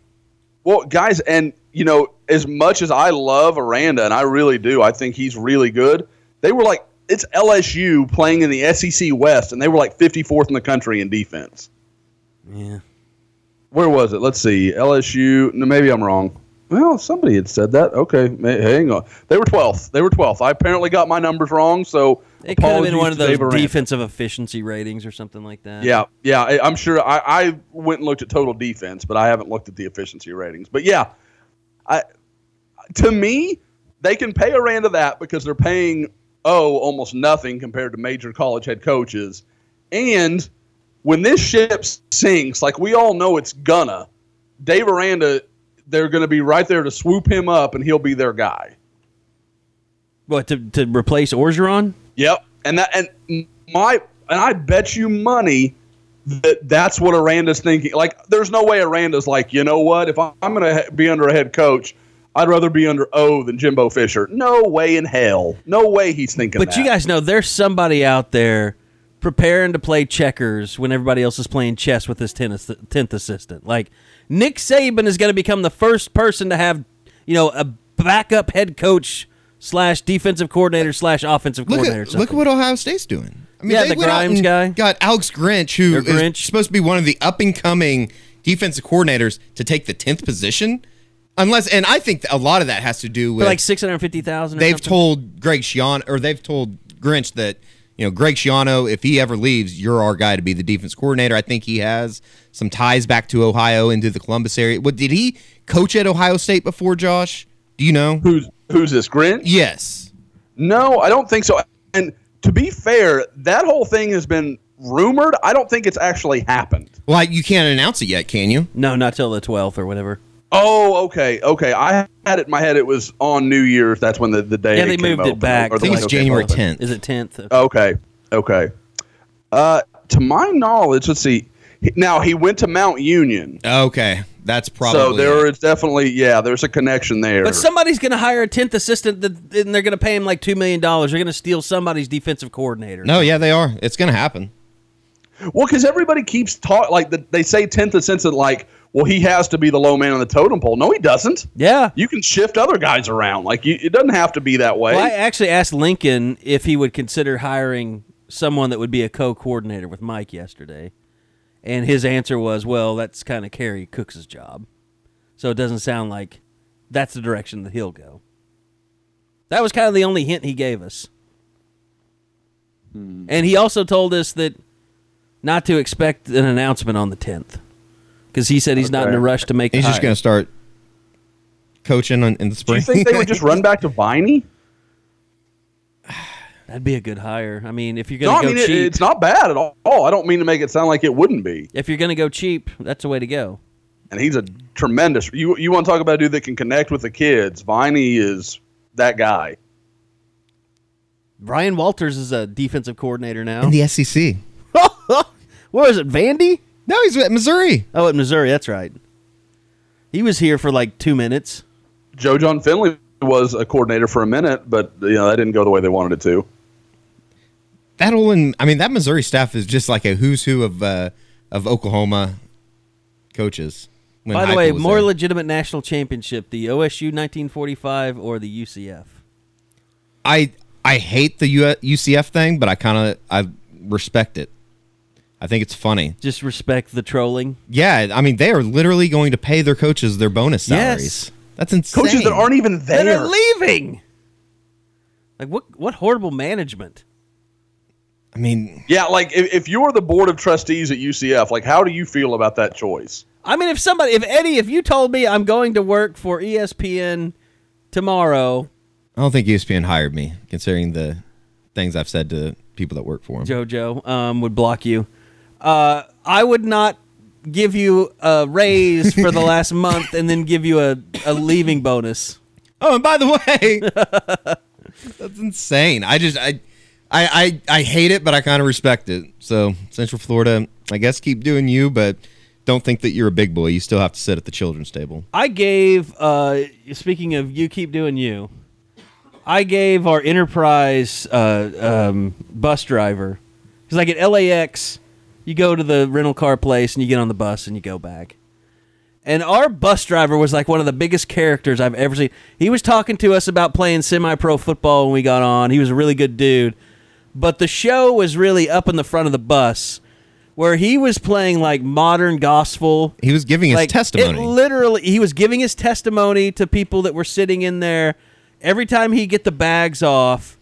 Well, guys, and you know, as much as I love Aranda, and I really do, I think he's really good. They were like, it's LSU playing in the SEC West, and they were like 54th in the country in defense.
Yeah.
Where was it? Let's see. LSU. No, maybe I'm wrong. Well, somebody had said that. Okay, hang on. They were 12th. They were 12th. I apparently got my numbers wrong, so
It could have been one of those defensive efficiency ratings or something like that.
Yeah, yeah. I, I'm sure. I, I went and looked at total defense, but I haven't looked at the efficiency ratings. But yeah, I to me, they can pay Aranda that because they're paying oh almost nothing compared to major college head coaches, and when this ship sinks, like we all know it's gonna, Dave Aranda, they're to be right there to swoop him up, and he'll be their guy.
What to to replace Orgeron?
Yep. And that and my and I bet you money that that's what Aranda's thinking. Like, there's no way Aranda's like, you know what? If I'm going to be under a head coach, I'd rather be under O than Jimbo Fisher. No way in hell. No way he's thinking.
But
that.
you guys know there's somebody out there preparing to play checkers when everybody else is playing chess with his tennis, tenth assistant. Like Nick Saban is going to become the first person to have, you know, a backup head coach slash defensive coordinator slash offensive
Look
coordinator. or
at look at what Ohio State's doing. I mean,
Yeah,
they
the
went out
Grimes
and
guy.
got Alex Grinch, who
Their
is
Grinch.
supposed to be one of the up and coming defensive coordinators, to take the tenth position. Unless, and I think a lot of that has to do
For
with
like six hundred fifty thousand.
they've told Greg Schiano or they've told Grinch that you know Greg Schiano, if he ever leaves, you're our guy to be the defense coordinator. I think he has some ties back to Ohio into the Columbus area. What did he coach at Ohio State before, Josh? Do you know?
who's who's this Grinch?
Yes.
No, I don't think so. And to be fair, that whole thing has been rumored. I don't think it's actually happened.
Like you can't announce it yet, can you?
no, not till the twelfth or whatever.
Oh, okay, okay. I had it in my head. It was on New Year's. That's when the, the day.
Yeah, they
came
moved it
open,
back.
or
I think it's
window
January
open.
10th.
Is it tenth?
Okay, okay. Uh, to my knowledge, let's see. Now he went to Mount Union,
Okay, that's probably
so there
it.
is definitely yeah. There's a connection there.
But somebody's going to hire a tenth assistant, that, and they're going to pay him like two million dollars. They're going to steal somebody's defensive coordinator.
No, yeah, they are. It's going to happen.
Well, because everybody keeps talking like the, they say tenth assistant, like, well, he has to be the low man on the totem pole. No, he doesn't.
Yeah.
You can shift other guys around. Like, you, it doesn't have to be that way.
Well, I actually asked Lincoln if he would consider hiring someone that would be a co-coordinator with Mike yesterday, and his answer was, "Well, that's kind of Kerry Cooks' job, so it doesn't sound like that's the direction that he'll go." That was kind of the only hint he gave us, hmm. and he also told us that not to expect an announcement on the tenth because he said he's not in a rush to make.
He's
the
just going to start coaching on, in the spring.
Do you think they would just run back to Viney?
That'd be a good hire. I mean, if you're
No,
going
I
to go
mean, it,
cheap,
it's not bad at all. I don't mean to make it sound like it wouldn't be.
if you're going to go cheap, that's the way to go.
And he's a tremendous. You you want to talk about a dude that can connect with the kids? Viney is that guy.
Ryan Walters is a defensive coordinator now.
in the SEC.
Where is it, Vandy?
No, he's at Missouri.
Oh, at Missouri. That's right. He was here for like two minutes.
Joe John Finley was a coordinator for a minute, but you know that didn't go the way they wanted it to.
That Olin, I mean, that Missouri staff is just like a who's who of uh, of Oklahoma coaches. when
By the
Heupel
way, more
there.
legitimate national championship: the OSU 1945 or the UCF.
I I hate the U- UCF thing, but I kind of I respect it. I think it's funny.
Just respect the trolling.
Yeah, I mean, they are literally going to pay their coaches their bonus salaries.
Yes.
That's insane.
Coaches that aren't even there.
That are leaving. Like what? What horrible management.
I mean,
Yeah, like if, if you're the board of trustees at UCF, like how do you feel about that choice?
I mean, if somebody, if Eddie, if you told me I'm going to work for ESPN tomorrow,
I don't think ESPN hired me, considering the things I've said to people that work for them.
JoJo um, would block you. Uh, I would not give you a raise for the last month and then give you a, a leaving bonus.
Oh, and by the way, that's insane. I just I, I I I hate it, but I kind of respect it. So Central Florida, I guess keep doing you, but don't think that you're a big boy. You still have to sit at the children's table.
I gave, uh, speaking of you keep doing you, I gave our Enterprise uh, um, bus driver, because like at LAX, you go to the rental car place and you get on the bus and you go back. And our bus driver was like one of the biggest characters I've ever seen. He was talking to us about playing semi pro football when we got on. He was a really good dude. But the show was really up in the front of the bus where he was playing like modern gospel.
He was giving his
like,
testimony.
It literally, he was giving his testimony to people that were sitting in there. Every time he get the bags off,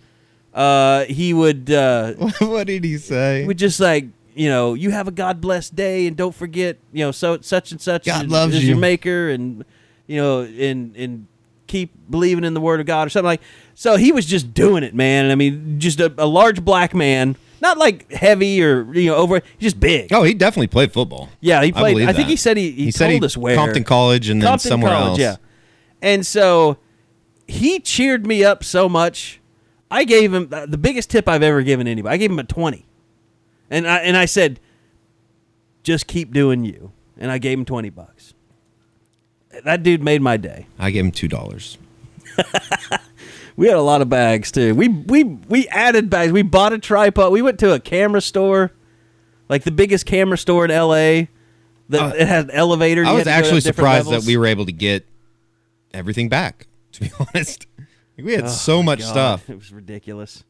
uh, he would uh,
what did he say?
he would just like you know, you have a God blessed day, and don't forget, you know, so such and such
God
is,
loves you.
your maker, and you know, and and keep believing in the Word of God or something like. So he was just doing it, man. And I mean, just a, a large black man, not like heavy or you know over, just big.
Oh, he definitely played football.
Yeah, he played. I,
believe
think
that.
he said he he,
said
told
he-
us where
Compton College and then somewhere
College,
else.
Yeah, and so he cheered me up so much. I gave him uh, the biggest tip I've ever given anybody. I gave him a twenty, and I and I said, just keep doing you. And I gave him twenty bucks. That dude made my day.
I gave him two dollars.
We had a lot of bags too. We we we added bags. We bought a tripod. We went to a camera store, like the biggest camera store in L.A. That it had an elevator.
Uh, I was actually surprised
levels.
that we were able to get everything back. To be honest, we had
Oh,
so much
God.
stuff.
It was ridiculous.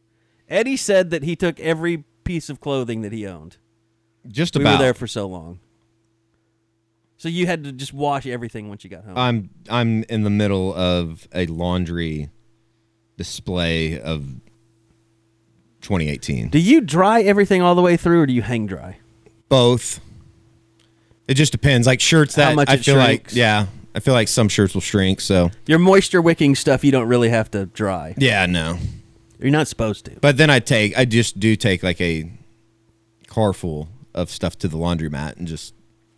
Eddie said that he took every piece of clothing that he owned.
Just about.
we were there for so long. So you had to just wash everything once you got home.
I'm I'm in the middle of a laundry display of 2018.
do you dry everything all the way through, or do you hang dry?
Both. It just depends. Like shirts
How
that
much
I
it
feel
shrinks.
like yeah, I feel like some shirts will shrink. So
Your moisture wicking stuff, you don't really have to dry.
yeah, no.
You're not supposed to.
But then I take I just do take like a car full of stuff to the laundromat and just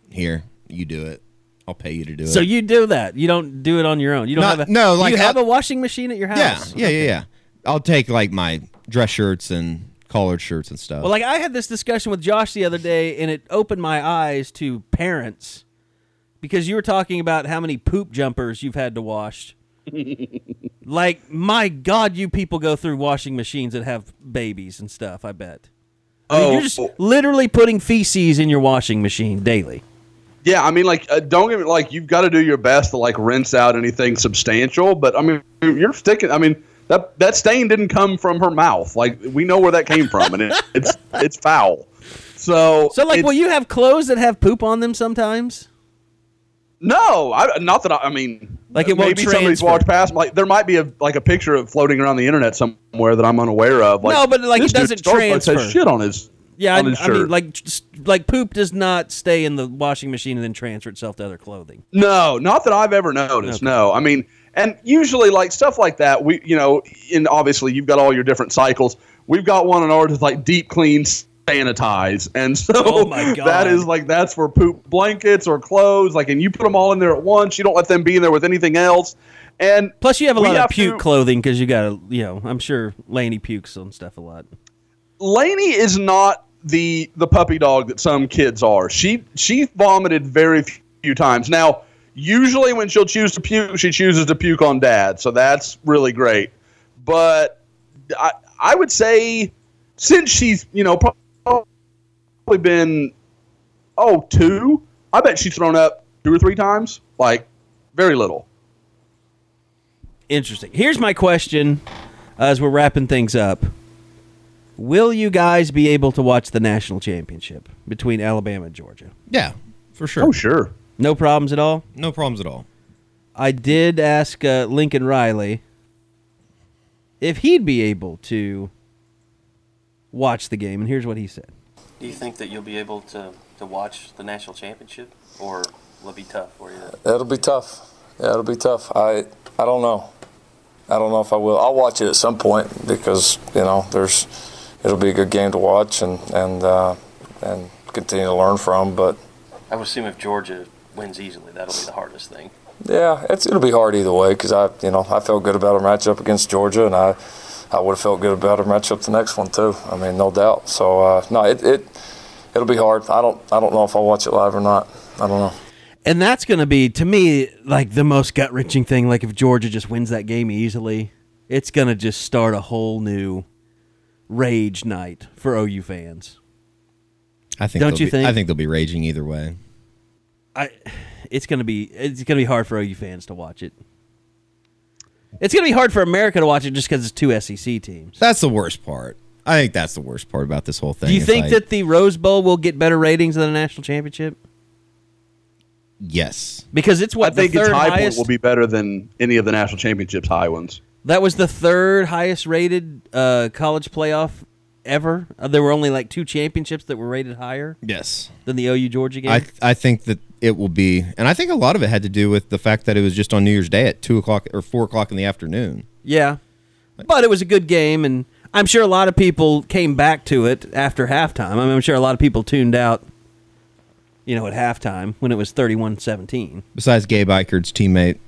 here you do it. I'll pay you to do it.
So you do that. You don't do it on your own. You don't
Not-
have a
no, like
you have
I'll-
a washing machine at your
yeah,
house.
yeah, yeah, yeah. I'll take like my dress shirts and collared shirts and stuff.
Well, like I had this discussion with Josh the other day, and it opened my eyes to parents because you were talking about how many poop jumpers you've had to wash. like, my God, you people go through washing machines that have babies and stuff. I bet. I mean,
Oh.
you're just oh. literally putting feces in your washing machine daily.
Yeah, I mean, like, uh, don't get me like you've got to do your best to like rinse out anything substantial. But I mean, you're sticking. I mean, that that stain didn't come from her mouth. Like we know where that came from, and it, it's it's foul. So
So, like, will you have clothes that have poop on them sometimes?
No, I, not that I, I mean,
Like, it won't
maybe somebody's walked past. Like there might be a like a picture of floating around the internet somewhere that I'm unaware of. Like,
No, but, like, it doesn't
Starbucks has shit on his
Yeah, I, I mean, like, just, like poop does not stay in the washing machine and then transfer itself to other clothing.
No, not that I've ever noticed.
Okay.
No, I mean, and usually like stuff like that, we you know, and obviously you've got all your different cycles. We've got one in ours that's like deep clean, sanitize, and so
Oh
that is like that's for poop blankets or clothes. Like, and you put them all in there at once. You don't let them be in there with anything else. And
Plus, you have a lot of puke
to-
clothing because you got to, you know, I'm sure Laney pukes on stuff a lot.
Laney is not the the puppy dog that some kids are. She she vomited very few times. Now, usually when she'll choose to puke, she chooses to puke on dad, so that's really great. But I I would say since she's you know probably been oh two, I bet she's thrown up two or three times, like very little.
Interesting. Here's my question as we're wrapping things up. Will you guys be able to watch the national championship between Alabama and Georgia?
yeah, for sure.
Oh sure.
No problems at all?
No problems at all.
I did ask uh, Lincoln Riley if he'd be able to watch the game, and here's what he said.
Do you think that you'll be able to, to watch the national championship, or will it be tough for you?
It'll be tough. Yeah, it'll be tough. I I don't know. I don't know if I will. I'll watch it at some point because you know there's it'll be a good game to watch and and uh, and continue to learn from. But
I would assume if Georgia wins easily, that'll be the hardest thing.
yeah, it's it'll be hard either way because I you know I felt good about our matchup against Georgia and I I would have felt good about our matchup the next one too. I mean, no doubt. So uh, no, it it it'll be hard. I don't I don't know if I'll watch it live or not. I don't know.
And that's going to be, to me, like the most gut wrenching thing. Like if Georgia just wins that game easily, it's going to just start a whole new rage night for OU fans.
I think.
Don't you
be-
think?
I think they'll be raging either way.
I, it's going to be, it's going to be hard for OU fans to watch it. It's going to be hard for America to watch it just because it's two SEC teams.
That's the worst part. I think that's the worst part about this whole thing.
Do you think
like,
that the Rose Bowl will get better ratings than the national championship?
Yes.
Because it's what
I think
the
its
third
high
highest.
point will be better than any of the national championships high ones.
That was the third highest rated uh, college playoff ever. Uh, there were only like two championships that were rated higher
Yes.
than the OU Georgia game.
I I think that it will be, and I think a lot of it had to do with the fact that it was just on New Year's Day at two o'clock or four o'clock in the afternoon.
yeah, but it was a good game, and I'm sure a lot of people came back to it after halftime. I mean, I'm sure a lot of people tuned out. You know, at halftime when it was 31-17.
Besides Gabe Ikard's teammate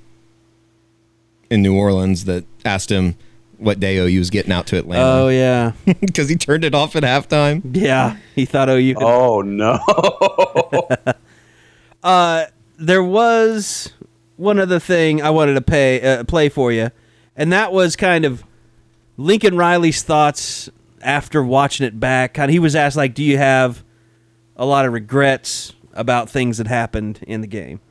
in New Orleans that asked him what day OU was getting out to Atlanta.
Oh yeah,
because he turned it off at halftime.
yeah. He thought OU. Had
Oh no!
there was one other thing I wanted to pay uh, play for you, and that was kind of Lincoln Riley's thoughts after watching it back. Kind of, he was asked like, "Do you have a lot of regrets about things that happened in the game?"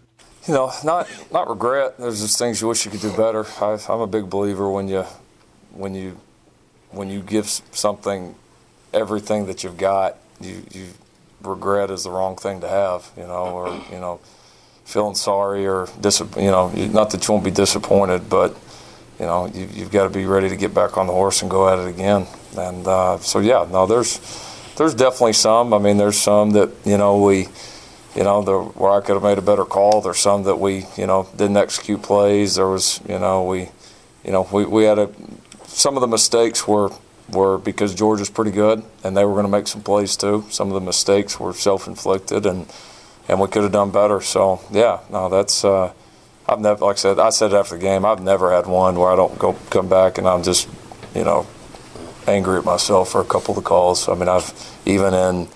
You know, not not regret. There's just things you wish you could do better. I, I'm a big believer when you when you when you give something everything that you've got, you you regret is the wrong thing to have. You know, or you know, feeling sorry or dis- you know, not that you won't be disappointed, but you know, you, you've got to be ready to get back on the horse and go at it again. And uh, so, yeah, no, there's there's definitely some. I mean, there's some that you know we you know, the, where I could have made a better call. There's some that we, you know, didn't execute plays. There was, you know, we, you know, we, we had a, some of the mistakes were, were because Georgia's pretty good and they were going to make some plays too. Some of the mistakes were self-inflicted and, and we could have done better. So yeah, no, that's, uh, I've never, like I said, I said after the game, I've never had one where I don't go, come back and I'm just, you know, angry at myself for a couple of the calls. I mean, I've even in,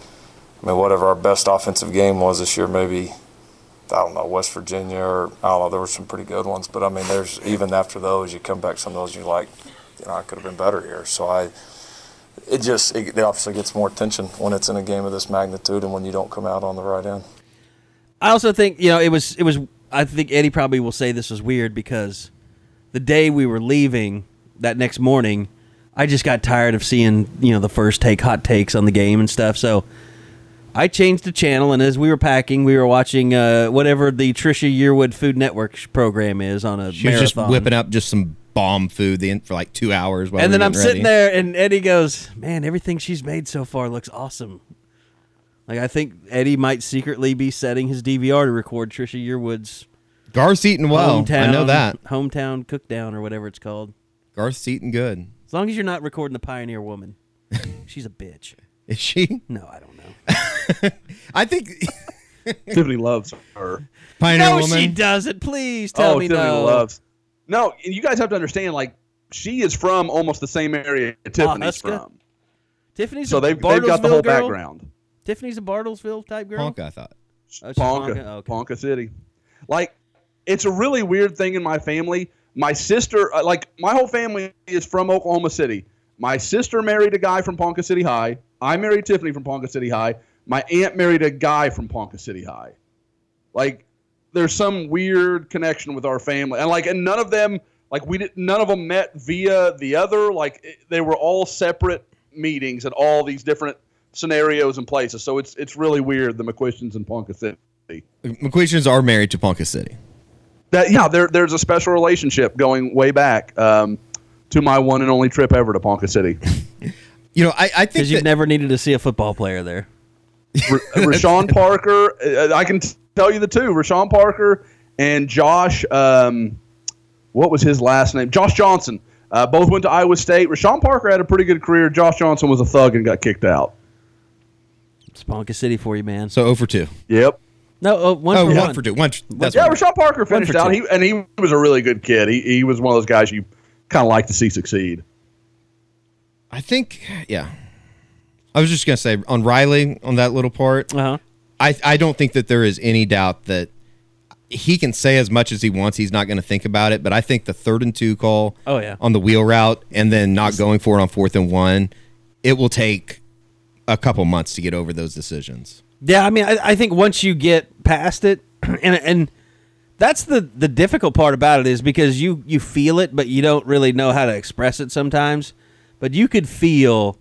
I mean, whatever our best offensive game was this year, maybe I don't know West Virginia or I don't know. There were some pretty good ones, but I mean, there's even after those, you come back some of those, you're like, you know, I could have been better here. So I, it just it, obviously gets more attention when it's in a game of this magnitude and when you don't come out on the right end.
I also think you know it was it was. I think Eddie probably will say this was weird because the day we were leaving that next morning, I just got tired of seeing you know the first take hot takes on the game and stuff. So I changed the channel, and as we were packing, we were watching uh, whatever the Trisha Yearwood Food Network program is on a
She was just whipping up just some bomb food the, for like two hours. While
and then I'm sitting
ready.
there, and Eddie goes, "Man, everything she's made so far looks awesome." Like I think Eddie might secretly be setting his DVR to record Trisha Yearwood's
Garth's eating well.
hometown,
I know that.
hometown cookdown or whatever it's called.
Garth's eating good.
As long as you're not recording the Pioneer Woman, she's a bitch.
Is she?
No, I don't.
I think
Tiffany loves her.
Pioneer
no,
Woman.
she doesn't. Please tell
oh,
me
Tiffany
no.
loves. No, you guys have to understand. Like, she is from almost the same area Tiffany's
Huska?
from.
Tiffany's
So
a
they've, they've got the whole
girl?
background.
Tiffany's a Bartlesville type girl.
Ponca, I thought.
Oh,
Ponca,
Ponca? Okay.
Ponca City. Like, it's a really weird thing in my family. My sister, uh, like, my whole family is from Oklahoma City. My sister married a guy from Ponca City High. I married Tiffany from Ponca City High. My aunt married a guy from Ponca City High. Like, there's some weird connection with our family, and like, and none of them, like, we did, none of them met via the other. Like, it, they were all separate meetings at all these different scenarios and places. So it's it's really weird. The McCuistions and Ponca City.
McCuistions are married to Ponca City.
That yeah, there there's a special relationship going way back um, to my one and only trip ever to Ponca City.
You know, I, I think
Because you've
that,
never needed to see a football player there.
R- Rashawn Parker, uh, I can t- tell you the two. Rashawn Parker and Josh. Um, what was his last name? Josh Johnson. Uh, both went to Iowa State. Rashawn Parker had a pretty good career. Josh Johnson was a thug and got kicked out.
It's Ponca City for you, man.
so 0 for 2.
Yep.
No, oh, one
Oh,
for
one
one.
for 2. One, that's
Yeah,
one.
Rashawn Parker finished
for
out.
two.
He and he was a really good kid. He he was one of those guys you kind of like to see succeed.
I think, yeah. I was just going to say on Riley, on that little part,
Uh-huh.
I, I don't think that there is any doubt that he can say as much as he wants. He's not going to think about it. But I think the third and two call
Oh, yeah.
on the wheel route and then not going for it on fourth and one, it will take a couple months to get over those decisions.
Yeah, I mean, I, I think once you get past it, and and that's the the difficult part about it is because you you feel it, but you don't really know how to express it sometimes. But you could feel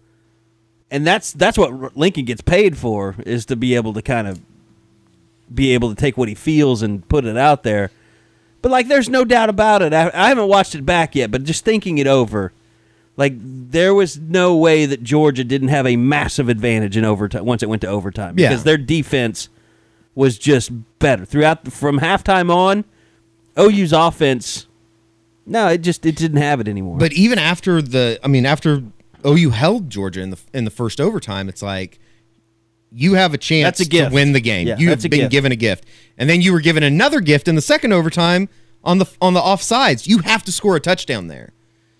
and that's that's what Lincoln gets paid for is to be able to kind of be able to take what he feels and put it out there. But like, there's no doubt about it. I, I haven't watched it back yet, but just thinking it over, like there was no way that Georgia didn't have a massive advantage in overtime once it went to overtime
Yeah.
because their defense was just better throughout from halftime on. OU's offense, no, it just it didn't have it anymore.
But even after the, I mean, after OU held Georgia in the in the first overtime, it's like you have a chance
That's a gift.
to win the game.
Yeah,
you
that's
have
a
been
gift.
given a gift, and then you were given another gift in the second overtime on the on the offsides. You have to score a touchdown there.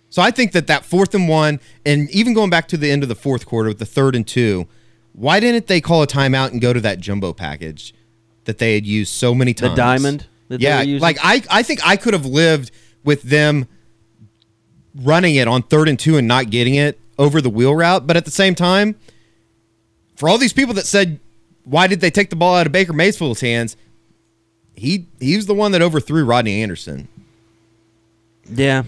So I think that that fourth and one, and even going back to the end of the fourth quarter with the third and two, why didn't they call a timeout and go to that jumbo package that they had used so many times?
The
times?
diamond that they
yeah,
were using?
like I, I think I could have lived with them running it on third and two and not getting it over the wheel route. But at the same time, for all these people that said, why did they take the ball out of Baker Mayfield's hands? He he was the one that overthrew Rodney Anderson.
yeah,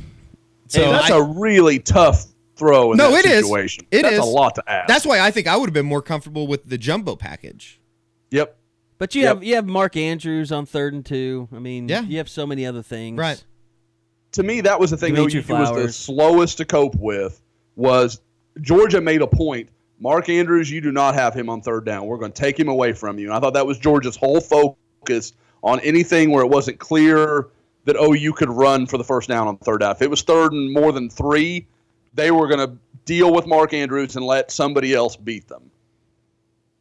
So
Hey, that's
I-
a really tough throw in
no,
that
it is.
situation.
It
that's
is
a lot to ask.
That's why I think I would have been more comfortable with the jumbo package.
yep.
but you
Yep.
have you have Mark Andrews on third and two. I mean,
Yeah.
you have so many other things.
Right.
To me, that was the thing that was the slowest to cope with. Was Georgia made a point? Mark Andrews, you do not have him on third down. We're going to take him away from you. And I thought that was Georgia's whole focus on anything where it wasn't clear that oh, OU could run for the first down on third down. If it was third and more than three, they were going to deal with Mark Andrews and let somebody else beat them.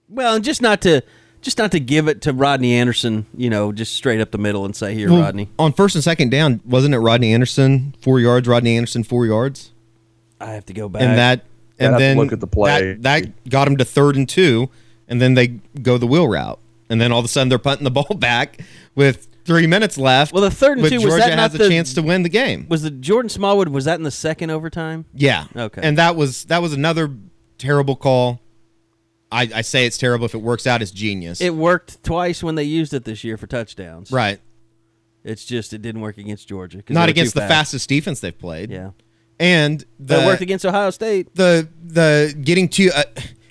Well, and just not to just not to give it to Rodney Anderson, you know, just straight up the middle and say, "Here,
Well,
Rodney."
On first and second down, wasn't it Rodney Anderson four yards? Rodney Anderson four yards,
I have to go back.
and that
I'd
and then
look at the play.
That, that got him to third and two, and then they go the wheel route, and then all of a sudden they're punting the ball back with three minutes left.
Well, the third and
but
two, was
Georgia
that not
has a
the-
chance to win the game.
was the Jordan Smallwood. Was that in the second overtime?
Yeah.
Okay.
And that was that was another terrible call. I, I say it's terrible. If it works out, it's genius.
It worked twice when they used it this year for touchdowns.
right.
It's just it didn't work against Georgia.
Not against the
fast.
fastest defense they've played.
Yeah.
And the
That worked against Ohio State.
the the getting to uh,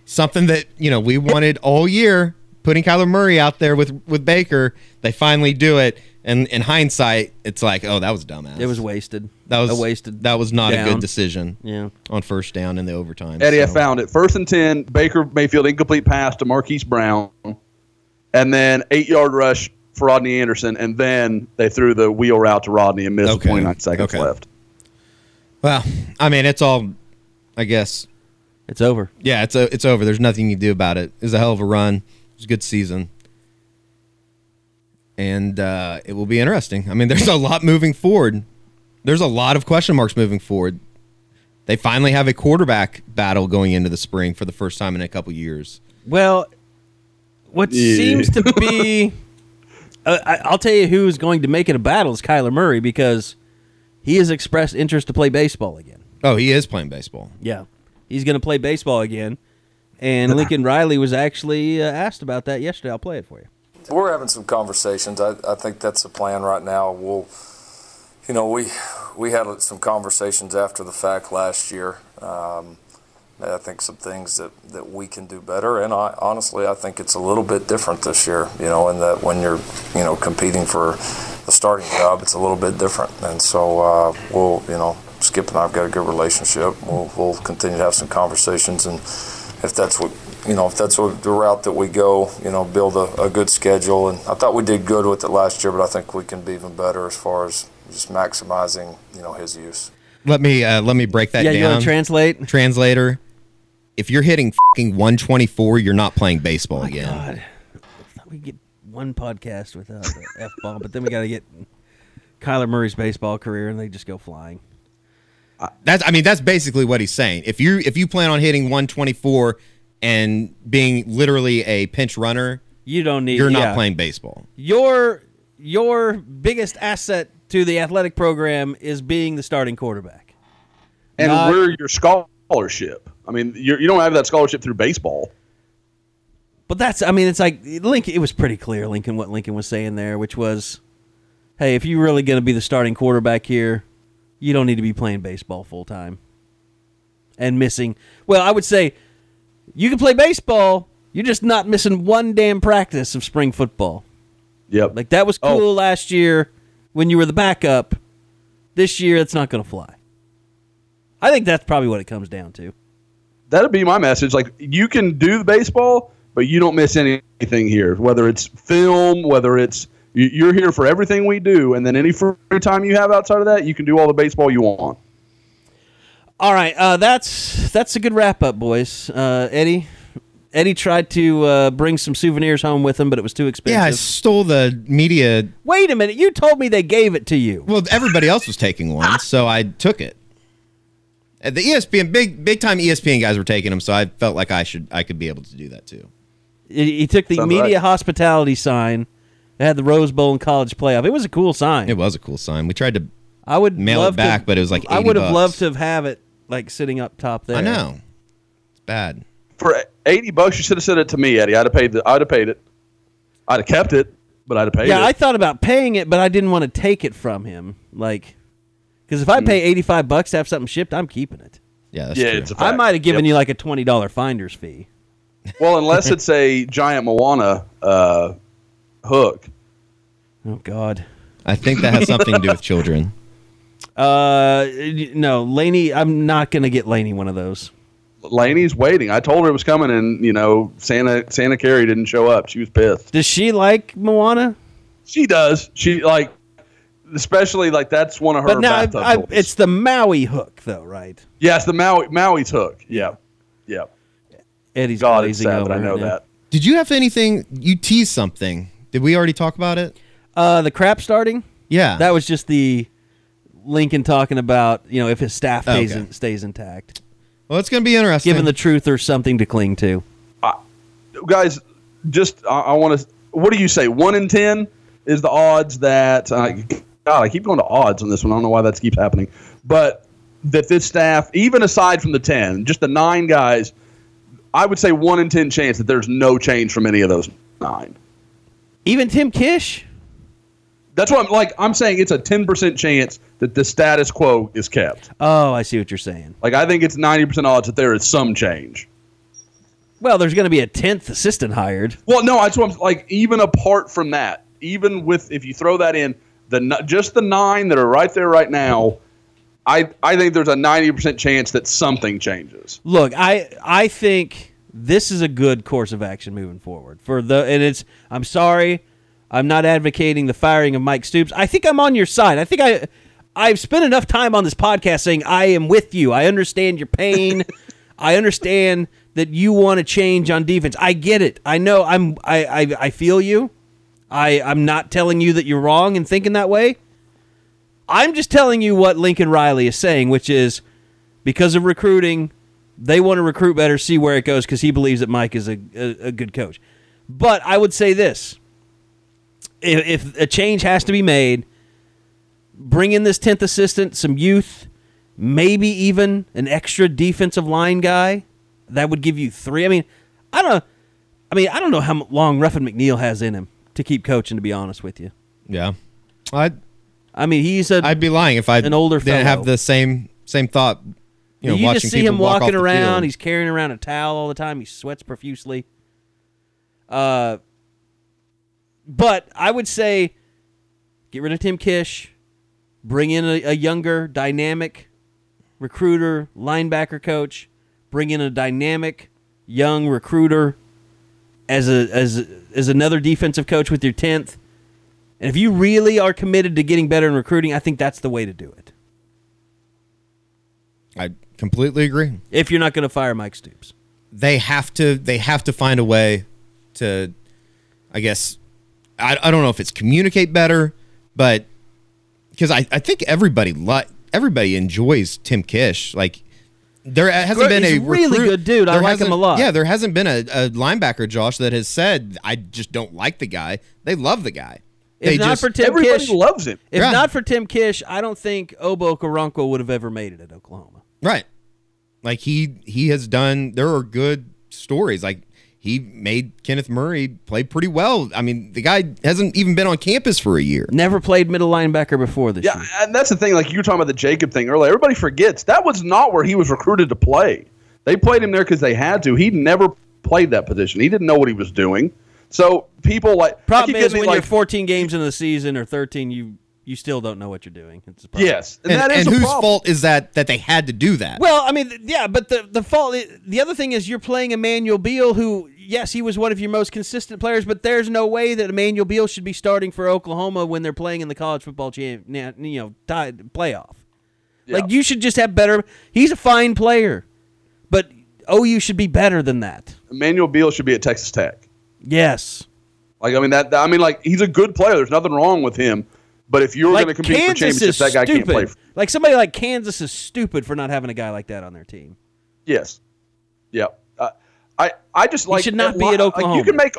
something that you know we wanted all year, putting Kyler Murray out there with with Baker. They finally do it, and in hindsight, it's like, oh, that was dumbass.
It was wasted.
that was
a wasted.
That was not a good decision
Yeah.
on first down in the overtime.
Eddie, I found it. First and 10, Baker Mayfield incomplete pass to Marquise Brown. And then eight yard rush for Rodney Anderson. And then they threw the wheel route to Rodney and missed
Okay.
29 seconds
Okay.
left.
Well, I mean, it's all, I guess.
It's over.
Yeah, it's a, it's over. There's nothing you can do about it. It was a hell of a run. It was a good season. And uh, it will be interesting. I mean, there's a lot moving forward. There's a lot of question marks moving forward. They finally have a quarterback battle going into the spring for the first time in a couple years.
Well, what
Yeah.
seems to be, uh, I, I'll tell you who's going to make it a battle is Kyler Murray because he has expressed interest to play baseball again.
Oh, he is playing baseball.
Yeah, he's going to play baseball again. And Lincoln Riley was actually uh, asked about that yesterday. I'll play it for you.
We're having some conversations. I, I think that's the plan right now. We'll, you know, we we had some conversations after the fact last year. Um, I think some things that, that we can do better, and I, honestly, I think it's a little bit different this year. You know, in that when you're, you know, competing for the starting job, it's a little bit different. And so uh, we'll, you know, Skip and I've got a good relationship. We'll, we'll continue to have some conversations, and if that's what you know, if that's what the route that we go, you know, build a, a good schedule. And I thought we did good with it last year, but I think we can be even better as far as just maximizing, you know, his use.
Let me uh, let me break that
yeah, you
down.
want to translate?
Translator. If you're hitting fucking 124, you're not playing baseball again.
God, I thought we get one podcast without the f bomb, but then we got to get Kyler Murray's baseball career, and they just go flying.
That's I mean that's basically what he's saying. If you if you plan on hitting 124 and being literally a pinch runner,
You don't need.
you're not
yeah.
playing baseball.
Your your biggest asset to the athletic program is being the starting quarterback.
And
Not-
we're your scholarship. I mean, you're, you don't have that scholarship through baseball.
But that's, I mean, it's like Lincoln. It was pretty clear, Lincoln, what Lincoln was saying there, which was, hey, if you're really going to be the starting quarterback here, you don't need to be playing baseball full time and missing. Well, I would say You can play baseball. You're just not missing one damn practice of spring football.
Yep.
Like that was
Oh.
cool last year when you were the backup. This year, it's not going to fly. I think that's probably what it comes down to.
That'd be my message. Like you can do the baseball, but you don't miss anything here. Whether it's film, whether it's you're here for everything we do, and then any free time you have outside of that, you can do all the baseball you want.
All right, uh, that's that's a good wrap up, boys. Uh, Eddie, Eddie tried to uh, bring some souvenirs home with him, but it was too expensive.
Yeah, I stole the media.
Wait a minute, you told me they gave it to you.
Well, everybody else was taking one, so I took it. Uh, The ESPN big big time ESPN guys were taking them, so I felt like I should I could be able to do that too.
He, he took the
Sounds
media
right.
hospitality sign. It had the Rose Bowl and college playoff. It was a cool sign.
It was a cool sign. We tried to.
I would
mail it back,
to,
but it was like
I would have loved to have have it like sitting up top there.
I know. It's bad.
For eighty bucks, you should have sent it to me, Eddie. I'd have paid. The, I'd have paid it. I'd have kept it, but I'd have paid
Yeah,
it.
I thought about paying it, but I didn't want to take it from him. Like, because if I
Hmm.
pay eighty five bucks to have something shipped, I'm keeping it.
Yeah, that's
yeah,
true.
it's a
I
fact.
might have given
Yep.
you like a twenty dollar finder's fee.
Well, unless it's a giant Moana uh, hook.
Oh God.
I think that has something to do with children.
Uh, no, Laney. I'm not gonna get Laney one of those.
Laney's waiting. I told her it was coming, and you know Santa Santa Carrie didn't show up. She was pissed.
Does she like Moana?
She does. She like, especially like that's one of her
But now I, I, it's the Maui hook, though, right?
yeah, it's the Maui Maui's hook. Yeah, yeah.
Eddie's
God, it's
glazing
sad
over
that I know
right now.
that.
Did you have anything? You teased something. Did we already talk about it?
Uh, the crap starting.
Yeah.
That was just the Lincoln talking about you know if his staff
Okay.
stays, in, stays intact,
well, it's going to be interesting.
given the truth or something to cling to.
Guys, just I, I want to. What do you say? One in ten is the odds that. Uh, God, I keep going to odds on this one. I don't know why that keeps happening, but that this staff, even aside from the ten, just the nine guys, I would say one in ten chance that there's no change from any of those nine.
Even Tim Kish.
That's what I'm like. I'm saying it's a 10% chance that the status quo is kept.
Oh, I see what you're saying.
Like I think it's 90% odds that there is some change.
Well, there's going to be a tenth assistant hired.
Well, no, that's what I'm like. Even apart from that, even with if you throw that in, the n- just the nine that are right there right now, I I think there's a 90% chance that something changes.
Look, I I think this is a good course of action moving forward. For the and it's I'm sorry, I'm not advocating the firing of Mike Stoops. I think I'm on your side. I think I I've spent enough time on this podcast saying I am with you. I understand your pain. I understand that you want to change on defense. I get it. I know I'm I I, I feel you. I I'm not telling you that you're wrong in thinking that way. I'm just telling you what Lincoln Riley is saying, which is because of recruiting, they want to recruit better, see where it goes, because he believes that Mike is a, a, a good coach. But I would say this if, if a change has to be made, bring in this 10th assistant, some youth, maybe even an extra defensive line guy. That would give you three. I mean, I don't know. I mean, I don't know how long Ruffin McNeill has in him to keep coaching, to be honest with you.
yeah. I'd
I mean, he's a.
I'd be lying if I
An older
didn't
fellow.
have the same same thought. You know,
you
watching
just see him
walk
walking around. He's carrying around a towel all the time. He sweats profusely. Uh, but I would say get rid of Tim Kish, bring in a, a younger, dynamic recruiter, linebacker coach, bring in a dynamic young recruiter as a as as another defensive coach with your tenth. And if you really are committed to getting better in recruiting, I think that's the way to do it.
I completely agree.
If you're not going to fire Mike Stoops.
they have to they have to find a way to i guess i, I don't know if it's communicate better but because I, I think everybody li- everybody enjoys tim kish like there hasn't
Great-
been a
a really
recruit-
good dude. I like him a lot.
yeah there hasn't been a, a linebacker josh that has said i just don't like the guy they love the guy
If
they
not
just,
for Tim
Everybody
Kish,
loves him.
if
Yeah.
not for Tim Kish, I don't think Obo Okoronkwo would have ever made it at Oklahoma.
right like he he has done there are good stories like he made Kenneth Murray play pretty well. I mean, the guy hasn't even been on campus for a year.
Never played middle linebacker before this
Yeah,
year.
and that's the thing. Like you were talking about the Jacob thing earlier. Everybody forgets that was not where he was recruited to play. They played him there because they had to. He never played that position. He didn't know what he was doing. So people like
Problem is when
it,
you're 14 games into the season or 13, you you still don't know what you're doing. It's a problem.
yes, and,
And,
that is
and
a
whose
problem.
fault is that that they had to do that?
Well, I mean, yeah, but the the fault. The other thing is you're playing Emmanuel Beal, who yes, he was one of your most consistent players, but there's no way that Emmanuel Beal should be starting for Oklahoma when they're playing in the college football champ, you know, playoff. Like you should just have better. He's a fine player, but OU should be better than that.
Emmanuel Beal should be at Texas Tech.
Yes,
Like I mean that I mean like he's a good player. There's nothing wrong with him. But if you're
like
going to compete for
Kansas
championships,
is
that guy
stupid.
can't play. For,
like somebody like Kansas is stupid for not having a guy like that on their team.
yes. Yeah. I just like
should not be
li-
at
like,
Oklahoma.
you can make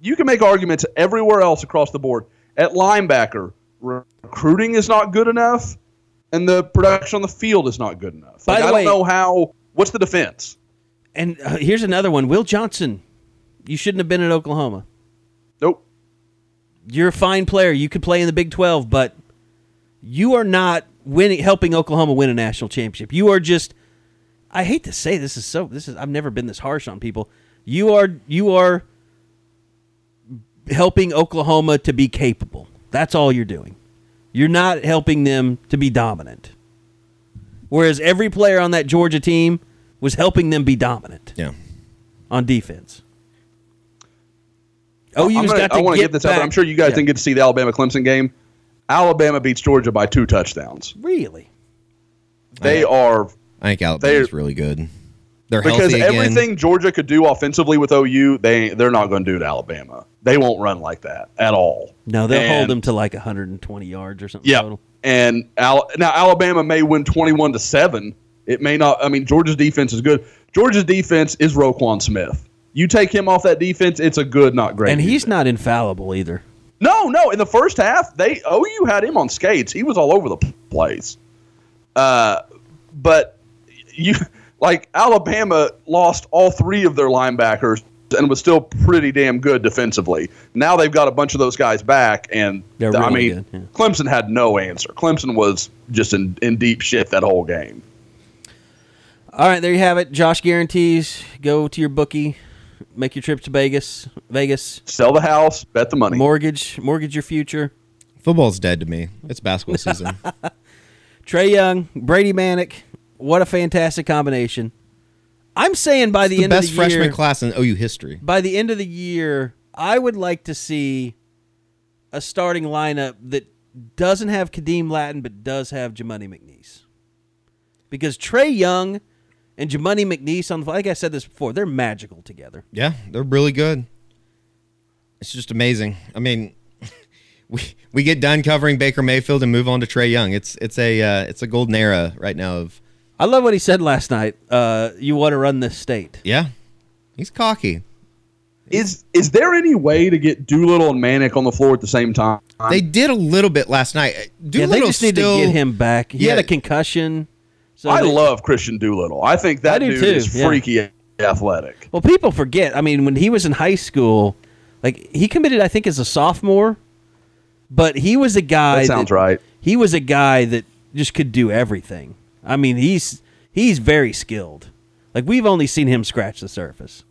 you can make arguments everywhere else across the board. At linebacker, recruiting is not good enough, and the production on the field is not good enough.
By the
I
way-
don't know how. What's the defense?
And uh, here's another one: Will Johnson. You shouldn't have been at Oklahoma.
Nope.
You're a fine player. You could play in the Big 12, but you are not winning, helping Oklahoma win a national championship. You are just. I hate to say this is so. This is. I've never been this harsh on people. You are. You are helping Oklahoma to be capable. That's all you're doing. You're not helping them to be dominant. Whereas every player on that Georgia team was helping them be dominant
yeah.
on defense. OU's
I'm gonna,
got to
I want to
get
get this out.
back-
but I'm sure you guys
Yeah.
didn't get to see the Alabama Clemson game. Alabama beats Georgia by two touchdowns.
Really?
They are
I think Alabama's
They're-
really good. They're
because
healthy again.
everything Georgia could do offensively with OU, they they're not going to do to Alabama. They won't run like that at all.
No, they'll hold them to like 120 yards or something.
Yeah,
total.
and Al- now Alabama may win twenty-one to seven. It may not. I mean, Georgia's defense is good. Georgia's defense is Roquan Smith. You take him off that defense, it's a good, not great.
and he's
defense.
not infallible either.
No, no. In the first half, they OU had him on skates. He was all over the place. Uh, but you like Alabama lost all three of their linebackers and was still pretty damn good defensively. Now they've got a bunch of those guys back, and
They're
I
really
mean,
good, yeah.
Clemson had no answer. Clemson was just in, in deep shit that whole game.
All right, there you have it. Josh guarantees. Go to your bookie. Make your trip to Vegas. Vegas.
Sell the house, bet the money.
Mortgage. Mortgage your future.
Football's dead to me. It's basketball season.
Trae Young, Brady Manek. What a fantastic combination. I'm saying by the,
the
end
best
of the.
Best freshman
year,
class in OU history.
by the end of the year, I would like to see a starting lineup that doesn't have Khadeem Lattin but does have Jamuni McNeace. Because Trae Young and Jamuni McNeace on the like I said this before, they're magical together.
Yeah, they're really good. It's just amazing. I mean, we we get done covering Baker Mayfield and move on to Trae Young. It's it's a uh, it's a golden era right now of
I love what he said last night. Uh, you want to run this state.
yeah. He's cocky.
Is is there any way to get Doolittle and Manek on the floor at the same time?
They did a little bit last night.
yeah,
Doolittle
they just need
still,
to get him back. He had a concussion. So
I
they-
love Kristian Doolittle. I think that
I
dude
too,
is
yeah.
freaky athletic.
Well, people forget. I mean, when he was in high school, like he committed, I think, as a sophomore, but he was a guy.
That sounds right.
He was a guy that just could do everything. I mean, he's he's very skilled. Like we've only seen him scratch the surface,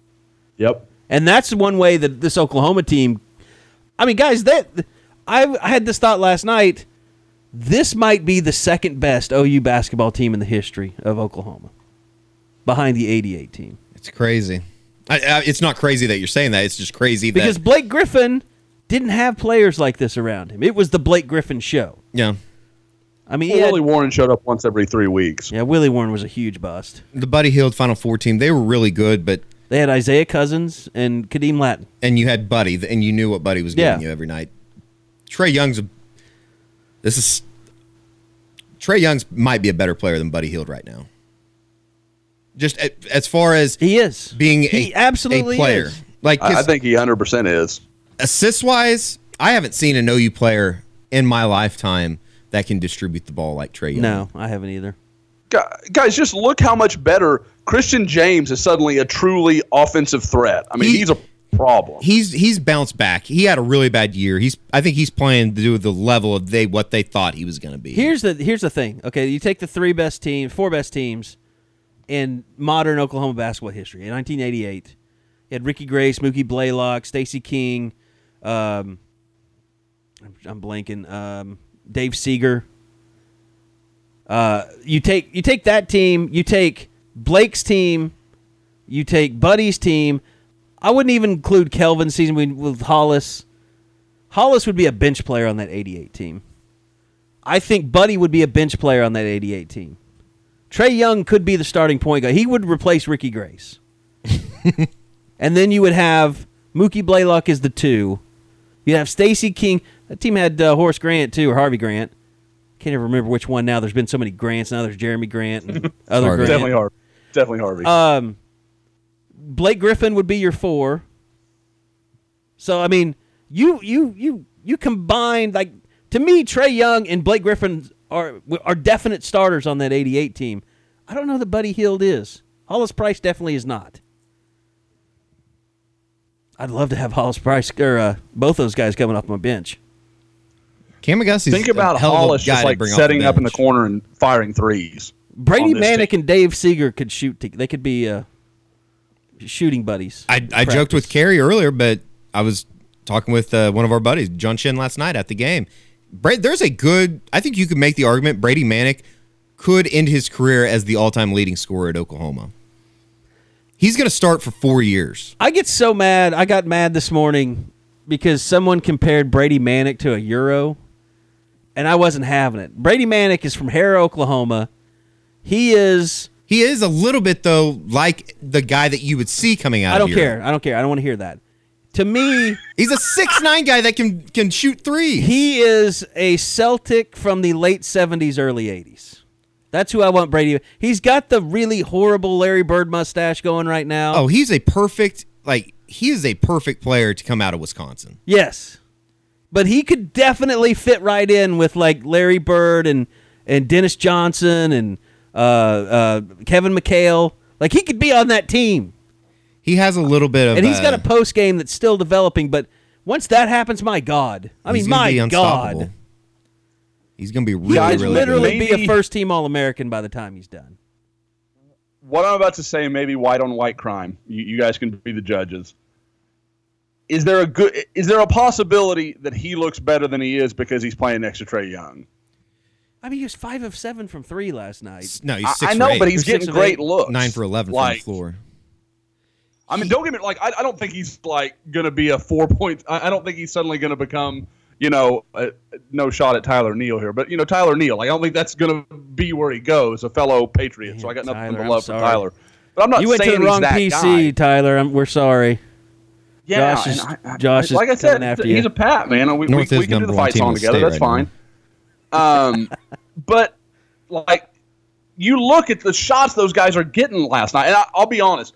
Yep.
and that's one way that this Oklahoma team. I mean, guys, that I, I had this thought last night. This might be the second best OU basketball team in the history of Oklahoma, behind the '88 team.
It's crazy. I, I, it's not crazy that you're saying that. It's just crazy
because
that
Blake Griffin didn't have players like this around him. It was the Blake Griffin show.
yeah.
I mean,
Well,
had-
Willie Warren showed up once every three weeks.
yeah, Willie Warren was a huge bust.
The Buddy Hield Final Four team, they were really good, but
They had Isaiah Cousins and Khadeem Lattin.
and you had Buddy, and you knew what Buddy was giving
Yeah.
you every night. Trae Young's a. This is. Trae Young's might be a better player than Buddy Hield right now. Just as far as
He is
being
He
a,
absolutely
a player,
is.
like
I, I think he 100% is.
assist wise. I haven't seen an OU player in my lifetime that can distribute the ball like Trae Young.
No, I haven't either.
Guys, just look how much better Christian James is suddenly a truly offensive threat. I mean,
He-
he's a problem.
he's he's bounced back. He had a really bad year. He's I think he's playing to the level of they what they thought he was going to be.
Here's the here's the thing. Okay, you take the three best teams, four best teams, in modern Oklahoma basketball history. In 1988, you had Ricky Grace, Mookie Blaylock, Stacy King, um, I'm, I'm blanking, um, Dave Sieger. Uh, you take you take that team, you take Blake's team, you take Buddy's team. I wouldn't even include Kelvin's season with, Hollis. Hollis would be a bench player on that 88 team. I think Buddy would be a bench player on that 88 team. Trae Young could be the starting point guard. He would replace Ricky Grace. and then you would have Mookie Blaylock as the two. You'd have Stacy King. That team had uh, Horace Grant too, or Harvey Grant. Can't even remember which one now. There's been so many Grants now. There's Jerami Grant and other
Harvey.
Grant.
Definitely Harvey. Definitely Harvey.
Um, Blake Griffin would be your four. So I mean, you you you you combine like to me, Trae Young and Blake Griffin are are definite starters on that '88 team. I don't know that Buddy Hield is. Hollis Price definitely is not. I'd love to have Hollis Price or uh, both those guys coming off my bench.
Kam McGusty's
Think about
a hell of a
Hollis
guy
just like
bring
setting up in the corner and firing threes.
Brady
on this Manek
and Dave Sieger could shoot. To, they could be uh, shooting buddies.
I, I joked with
Practice.
Carey earlier, but I was talking with uh, one of our buddies, John Shin, last night at the game. Bra- there's a good. I think you could make the argument Brady Manek could end his career as the all-time leading scorer at Oklahoma. He's going to start for four years.
I get so mad. I got mad this morning because someone compared Brady Manek to a Euro, and I wasn't having it. Brady Manek is from Harrah, Oklahoma. He is.
He is a little bit though like the guy that you would see coming out.
I don't
here.
care. I don't care. I don't want to hear that. To me,
He's a six nine guy that can can shoot three.
he is a Celtic from the late '70s, early '80s. That's who I want Brady. He's got the really horrible Larry Bird mustache going right now.
oh, he's a perfect like he is a perfect player to come out of Wisconsin.
Yes. But he could definitely fit right in with like Larry Bird and, and Dennis Johnson and uh, uh, Kevin McHale. Like he could be on that team.
He has a little bit of
And he's got a post game that's still developing, but once that happens, my God. I
he's
mean,
gonna
my
be unstoppable.
God.
He's going to be
He
really
could
really
literally
good.
be a first team All American by the time he's done.
What I'm about to say may be white on white crime. You, you guys can be the judges. Is there a good? Is there a possibility that he looks better than he is because he's playing next to Trae Young?
I mean, he was five of seven from three last night.
No, he's six
I
for
know,
eight.
but he's
Six
getting great
eight.
looks.
nine for eleven
like,
from the floor.
I mean, don't get me like I, I don't think he's like going to be a four point. I, I don't think he's suddenly going to become you know a, no shot at Tyler Neal here, but you know Tyler Neal. Like I don't think that's going to be where he goes, a fellow Patriot. so I got nothing
Tyler,
but
I'm
love for. Tyler. But I'm not
You went to the wrong PC,
guy.
Tyler. I'm, we're sorry.
Yeah,
Josh is-
I, I,
Josh is
like I said,
after
he's
you.
a Pat man. We, we,
North
we
is
can do the fight
team
song together. That's
right
fine. Um, but like you look at the shots those guys are getting last night, and I, I'll be honest,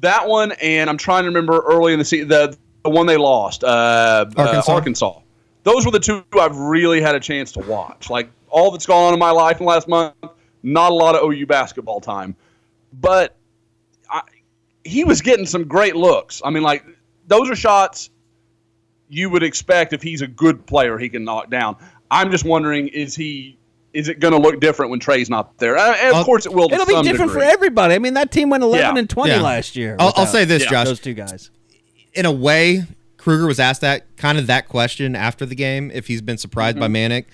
that one and I'm trying to remember early in the season the, the one they lost, uh,
Arkansas?
Uh, Arkansas. Those were the two I've really had a chance to watch. Like all that's gone on in my life in the last month, not a lot of OU basketball time, but I, he was getting some great looks. I mean, like those are shots you would expect if he's a good player he can knock down. I'm just wondering is he is it going to look different when Trae's not there? Uh, And of
I'll-
course it will. to
It'll be different
degree.
for everybody. I mean, that team went 11
Yeah.
and 20
Yeah.
last year.
I'll, I'll say this,
Yeah.
Josh.
Those two guys.
in a way, Kruger was asked that kind of that question after the game if he's been surprised by
Mm-hmm.
Manek.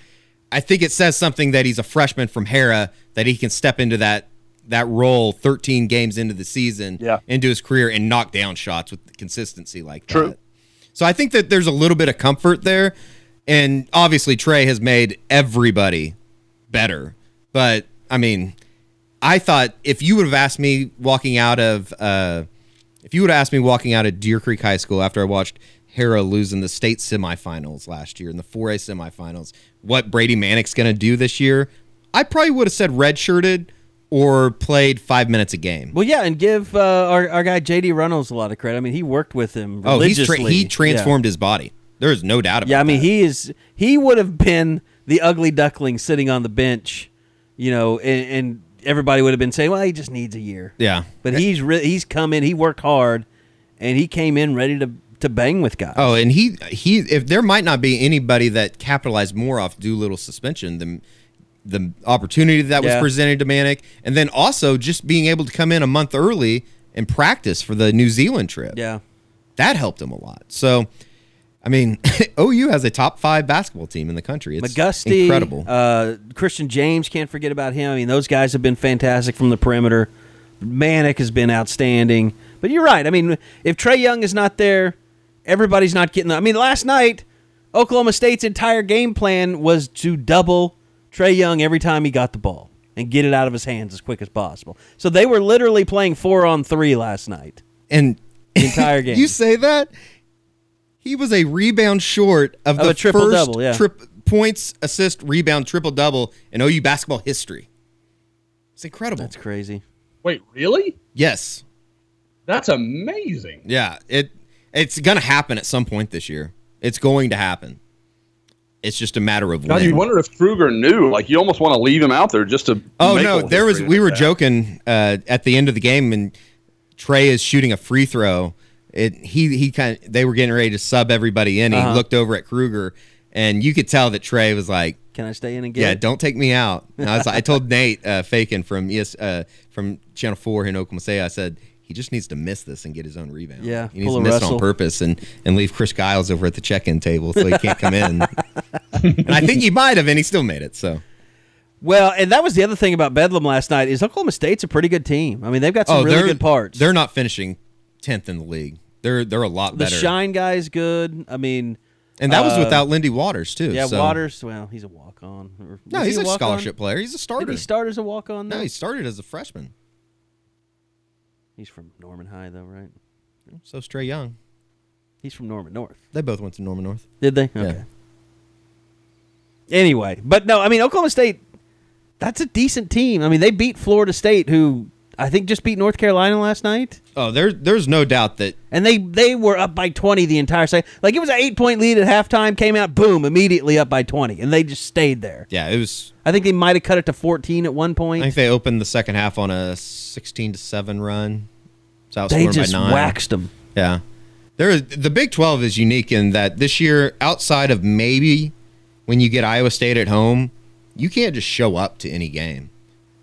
I think it says something that he's a freshman from Harrah that he can step into that that role 13 games into the season
Yeah.
into his career and knock down shots with consistency like
True.
that. So I think that there's a little bit of comfort there and obviously Trae has made everybody better. But I mean, I thought if you would have asked me walking out of uh if you would have asked me walking out of Deer Creek High School after I watched Harrah lose in the state semifinals last year in the 4A semifinals, what Brady Manek's going to do this year, I probably would have said redshirted or played five minutes a game.
Well, yeah, and give uh, our, our guy JD Reynolds a lot of credit. I mean, he worked with him
oh, he's tra- he transformed his body. There is no doubt about
Yeah, yeah I mean,
that.
he is. He would have been the ugly duckling sitting on the bench, you know, and, and everybody would have been saying, "Well, he just needs a year."
yeah.
But he's re- he's come in. He worked hard, and he came in ready to to bang with guys.
Oh, and he he if there might not be anybody that capitalized more off Doolittle's suspension than the opportunity that was
Yeah.
presented to Manek, and then also just being able to come in a month early and practice for the New Zealand trip.
Yeah.
That helped him a lot. So, I mean, OU has a top five basketball team in the country. It's
McGusty,
incredible.
Uh, Christian James, can't forget about him. I mean, those guys have been fantastic from the perimeter. Manek has been outstanding. But you're right. I mean, if Trae Young is not there, everybody's not getting. The, I mean, last night, Oklahoma State's entire game plan was to double Trae Young every time he got the ball and get it out of his hands as quick as possible. So they were literally playing four on three last night.
and
The entire game.
you say that he was a rebound short of,
Of
the
a triple
first
double, yeah.
trip, points, assist, rebound, triple double in OU basketball history. It's incredible.
That's crazy.
Wait, really?
yes,
That's amazing.
yeah. It it's gonna happen at some point this year. It's going to happen. It's just a matter of
God,
when.
you wonder if Kruger knew. Like, you almost want to leave him out there just to.
Oh
make
no, there was. We were
that.
joking uh, at the end of the game, and Trae is shooting a free throw. It he he kind of they were getting ready to sub everybody in. He
Uh-huh.
looked over at Kruger, and you could tell that Trae was like,
Can I stay in and get
"Yeah, don't take me out." And I was like, I told Nate uh, Feken from yes uh, from Channel Four in Oklahoma City, I said. He just needs to miss this and get his own rebound.
Yeah,
he needs to miss it
Russell.
on purpose and, and leave Chris Giles over at the check-in table so he can't come in. and I think he might have, and he still made it. So
Well, and that was the other thing about Bedlam last night is Oklahoma State's a pretty good team. I mean, they've got some really
Oh, they're
good parts.
They're not finishing tenth in the league. They're they're a lot
the
better.
The Shine guy's good. I mean,
and that was
uh,
without Lindy Waters too.
yeah,
so-
Waters. Well, he's a walk on.
No, he's a, scholarship player. He's a
Did
starter.
he start as a walk on?
no, he started as a freshman.
He's from Norman High, though, right?
So Stray Young.
He's from Norman North.
They both went to Norman North.
Did they?
Yeah.
Okay. Anyway, but no, I mean Oklahoma State. That's a decent team. I mean, they beat Florida State, who I think just beat North Carolina last night.
Oh, there there's no doubt that
And they they were up by 20 the entire side. Like it was an 8-point lead at halftime, came out boom, immediately up by 20 and they just stayed there.
yeah, it was.
I think they might have cut it to 14 at one point.
I think they opened the second half on a sixteen to seven run. So
They just
by nine.
waxed them.
Yeah. There is the Big 12 is unique in that this year outside of maybe when you get Iowa State at home, you can't just show up to any game.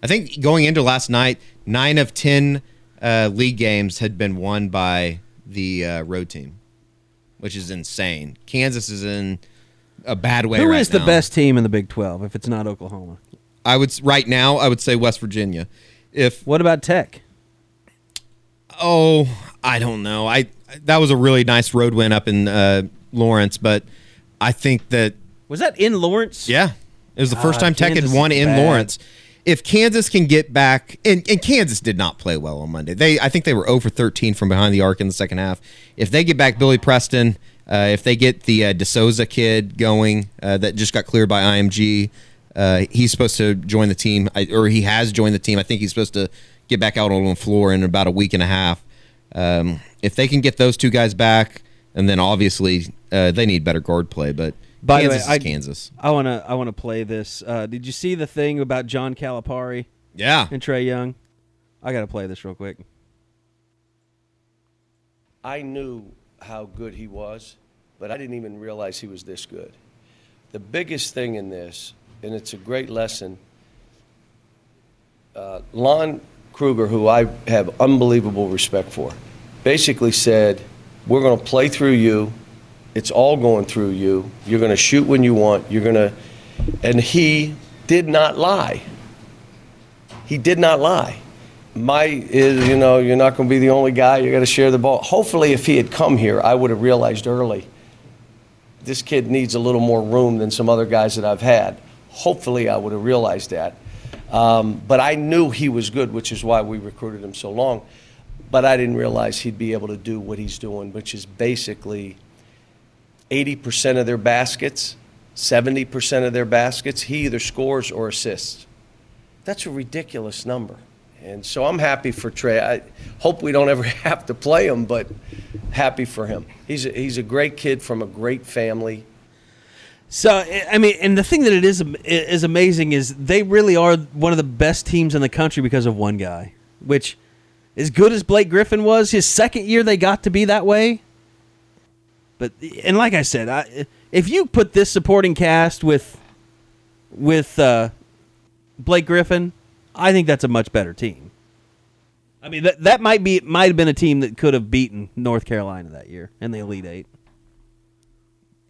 I think going into last night, 9 of 10 uh, league games had been won by the uh, road team, which is insane. Kansas is in a bad way
Who
right
is the
now.
best team in the Big 12 if it's not Oklahoma?
I would right now I would say West Virginia. If
What about Tech?
Oh, I don't know. I that was a really nice road win up in uh, Lawrence, but I think that
Was that in Lawrence?
yeah, it was the first
God,
time Tech had won in
bad.
Lawrence. If Kansas can get back, and, and Kansas did not play well on Monday. They, I think they were over 13 from behind the arc in the second half. If they get back Billy Preston, uh, if they get the uh, De Sousa kid going uh, that just got cleared by IMG, uh, he's supposed to join the team, or he has joined the team. I think he's supposed to get back out on the floor in about a week and a half. Um, if they can get those two guys back, and then obviously uh, they need better guard play, but
By the way,
Kansas
I-
is Kansas.
I want to I want to play this. Uh, did you see the thing about John Calipari
Yeah.
and Trae Young? I got to play this real quick.
I knew how good he was, but I didn't even realize he was this good. The biggest thing in this, and it's a great lesson, uh, Lon Kruger, who I have unbelievable respect for, basically said, We're going to play through you. It's all going through you. You're going to shoot when you want. You're going to. And he did not lie. He did not lie. My is, you know, you're not going to be the only guy. You're going to share the ball. Hopefully, if he had come here, I would have realized early this kid needs a little more room than some other guys that I've had. Hopefully, I would have realized that. Um, but I knew he was good, which is why we recruited him so long. But I didn't realize he'd be able to do what he's doing, which is basically 80% of their baskets, 70% of their baskets, he either scores or assists. That's a ridiculous number. And so I'm happy for Trae. I hope we don't ever have to play him, but happy for him. He's a, he's a great kid from a great family.
So I- mean, and the thing that it is is amazing is they really are one of the best teams in the country because of one guy. Which, as good as Blake Griffin was, his second year they got to be that way. But and like I said, I, if you put this supporting cast with with uh, Blake Griffin, I think that's a much better team. I mean that that might be might have been a team that could have beaten North Carolina that year in the Elite Eight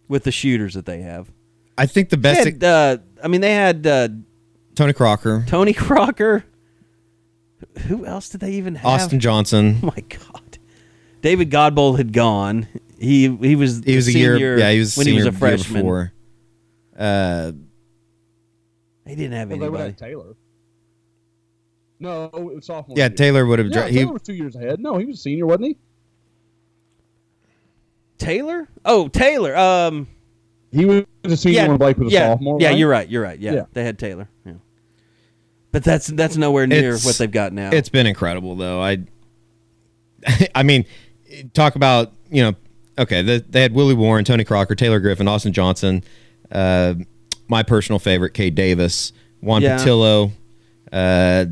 with the shooters that they have.
I think the best
had, uh, I mean, they had uh,
Tony Crocker,
Tony Crocker. Who else did they even have?
Austin Johnson.
Oh my God, David Godbold had gone. He he was
He was a
senior
year. Yeah, he was
when
senior
he was a freshman.
before. Uh,
He didn't have
Well, they would
anybody.
have Taylor. No, it was sophomore.
yeah,
year.
Taylor would have.
Yeah,
dra- he
was two years ahead. No, he was a senior, wasn't he?
Taylor? Oh, Taylor. Um,
He was a senior
yeah,
when Blake was a
yeah,
sophomore.
Yeah,
right?
you're right. You're right. Yeah,
Yeah.
they had Taylor. Yeah, but that's that's nowhere near
It's-
what they've got now.
It's been incredible, though. I, I mean, talk about you know, okay, the, they had Willie Warren, Tony Crocker, Taylor Griffin, Austin Johnson, uh, my personal favorite, Cade Davis, Juan
Yeah.
Pattillo, uh,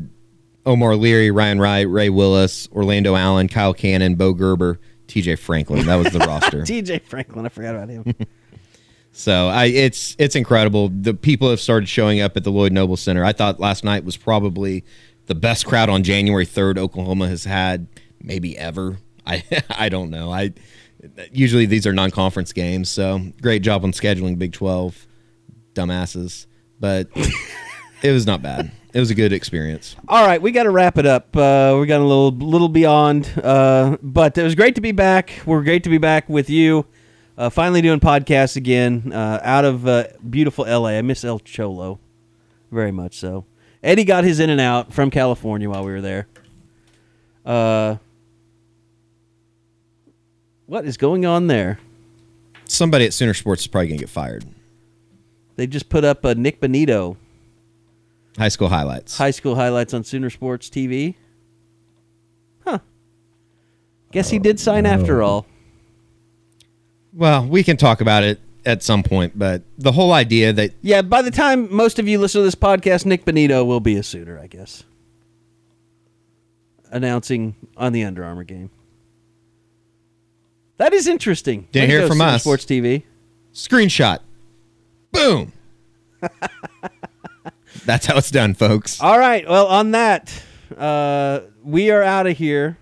Omar Leary, Ryan Wright, Ray Willis, Orlando Allen, Kyle Cannon, Bo Gerber, T.J. Franklin. That was the roster.
T.J. Franklin. I forgot about him.
So I it's it's incredible. The people have started showing up at the Lloyd Noble Center. I thought last night was probably the best crowd on January 3rd Oklahoma has had maybe ever. I I don't know. I usually these are non-conference games, so great job on scheduling Big 12 dumbasses, but it was not bad. It was a good experience.
All right, we got to wrap it up. Uh, we got a little little beyond, uh, but it was great to be back. We're great to be back with you. Uh, finally doing podcasts again uh, out of uh, beautiful LA. I miss El Cholo very much. So Eddie got his in and out from California while we were there. Uh, what is going on there?
Somebody at Sooner Sports is probably going to get fired.
They just put up a Nik Bonitto
High school highlights.
high school highlights on Sooner Sports TV. Huh. Guess he did sign oh. after all.
Well, we can talk about it at some point, but the whole idea that
Yeah, by the time most of you listen to this podcast, Nik Bonitto will be a suitor, I guess. Announcing on the Under Armour game. That is interesting.
Didn't hear from us.
Sports TV.
screenshot, boom. That's how it's done, folks.
All right. Well, on that, uh, we are out of here.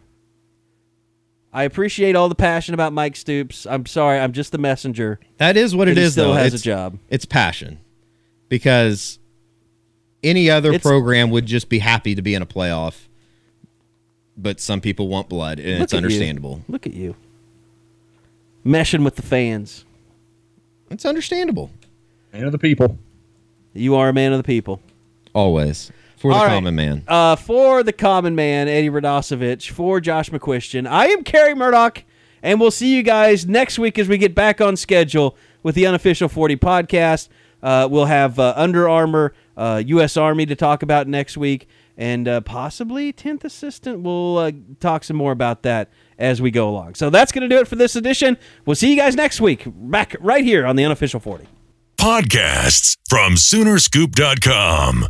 I appreciate all the passion about Mike Stoops. I'm sorry, I'm just the messenger.
That is what it is.
still
though.
has a
It's-
job.
It's passion, because any other
It's-
program would just be happy to be in a playoff, but some people want blood, and it's
at you.
understandable.
Look at you. Meshing with the fans.
It's understandable.
Man of the people.
You are a man of the people.
Always for the
All right.
common man.
Uh, for the common man, Eddie Radosevich, for Josh McCuistion, I am Carey Murdock, and we'll see you guys next week as we get back on schedule with the unofficial 40 podcast. Uh, we'll have uh, Under Armour, uh, U.S. Army to talk about next week, and uh, possibly 10th Assistant. We'll uh, talk some more about that as we go along. So that's going to do it for this edition. We'll see you guys next week, back right here on the unofficial 40.
Podcasts from Soonerscoop.com.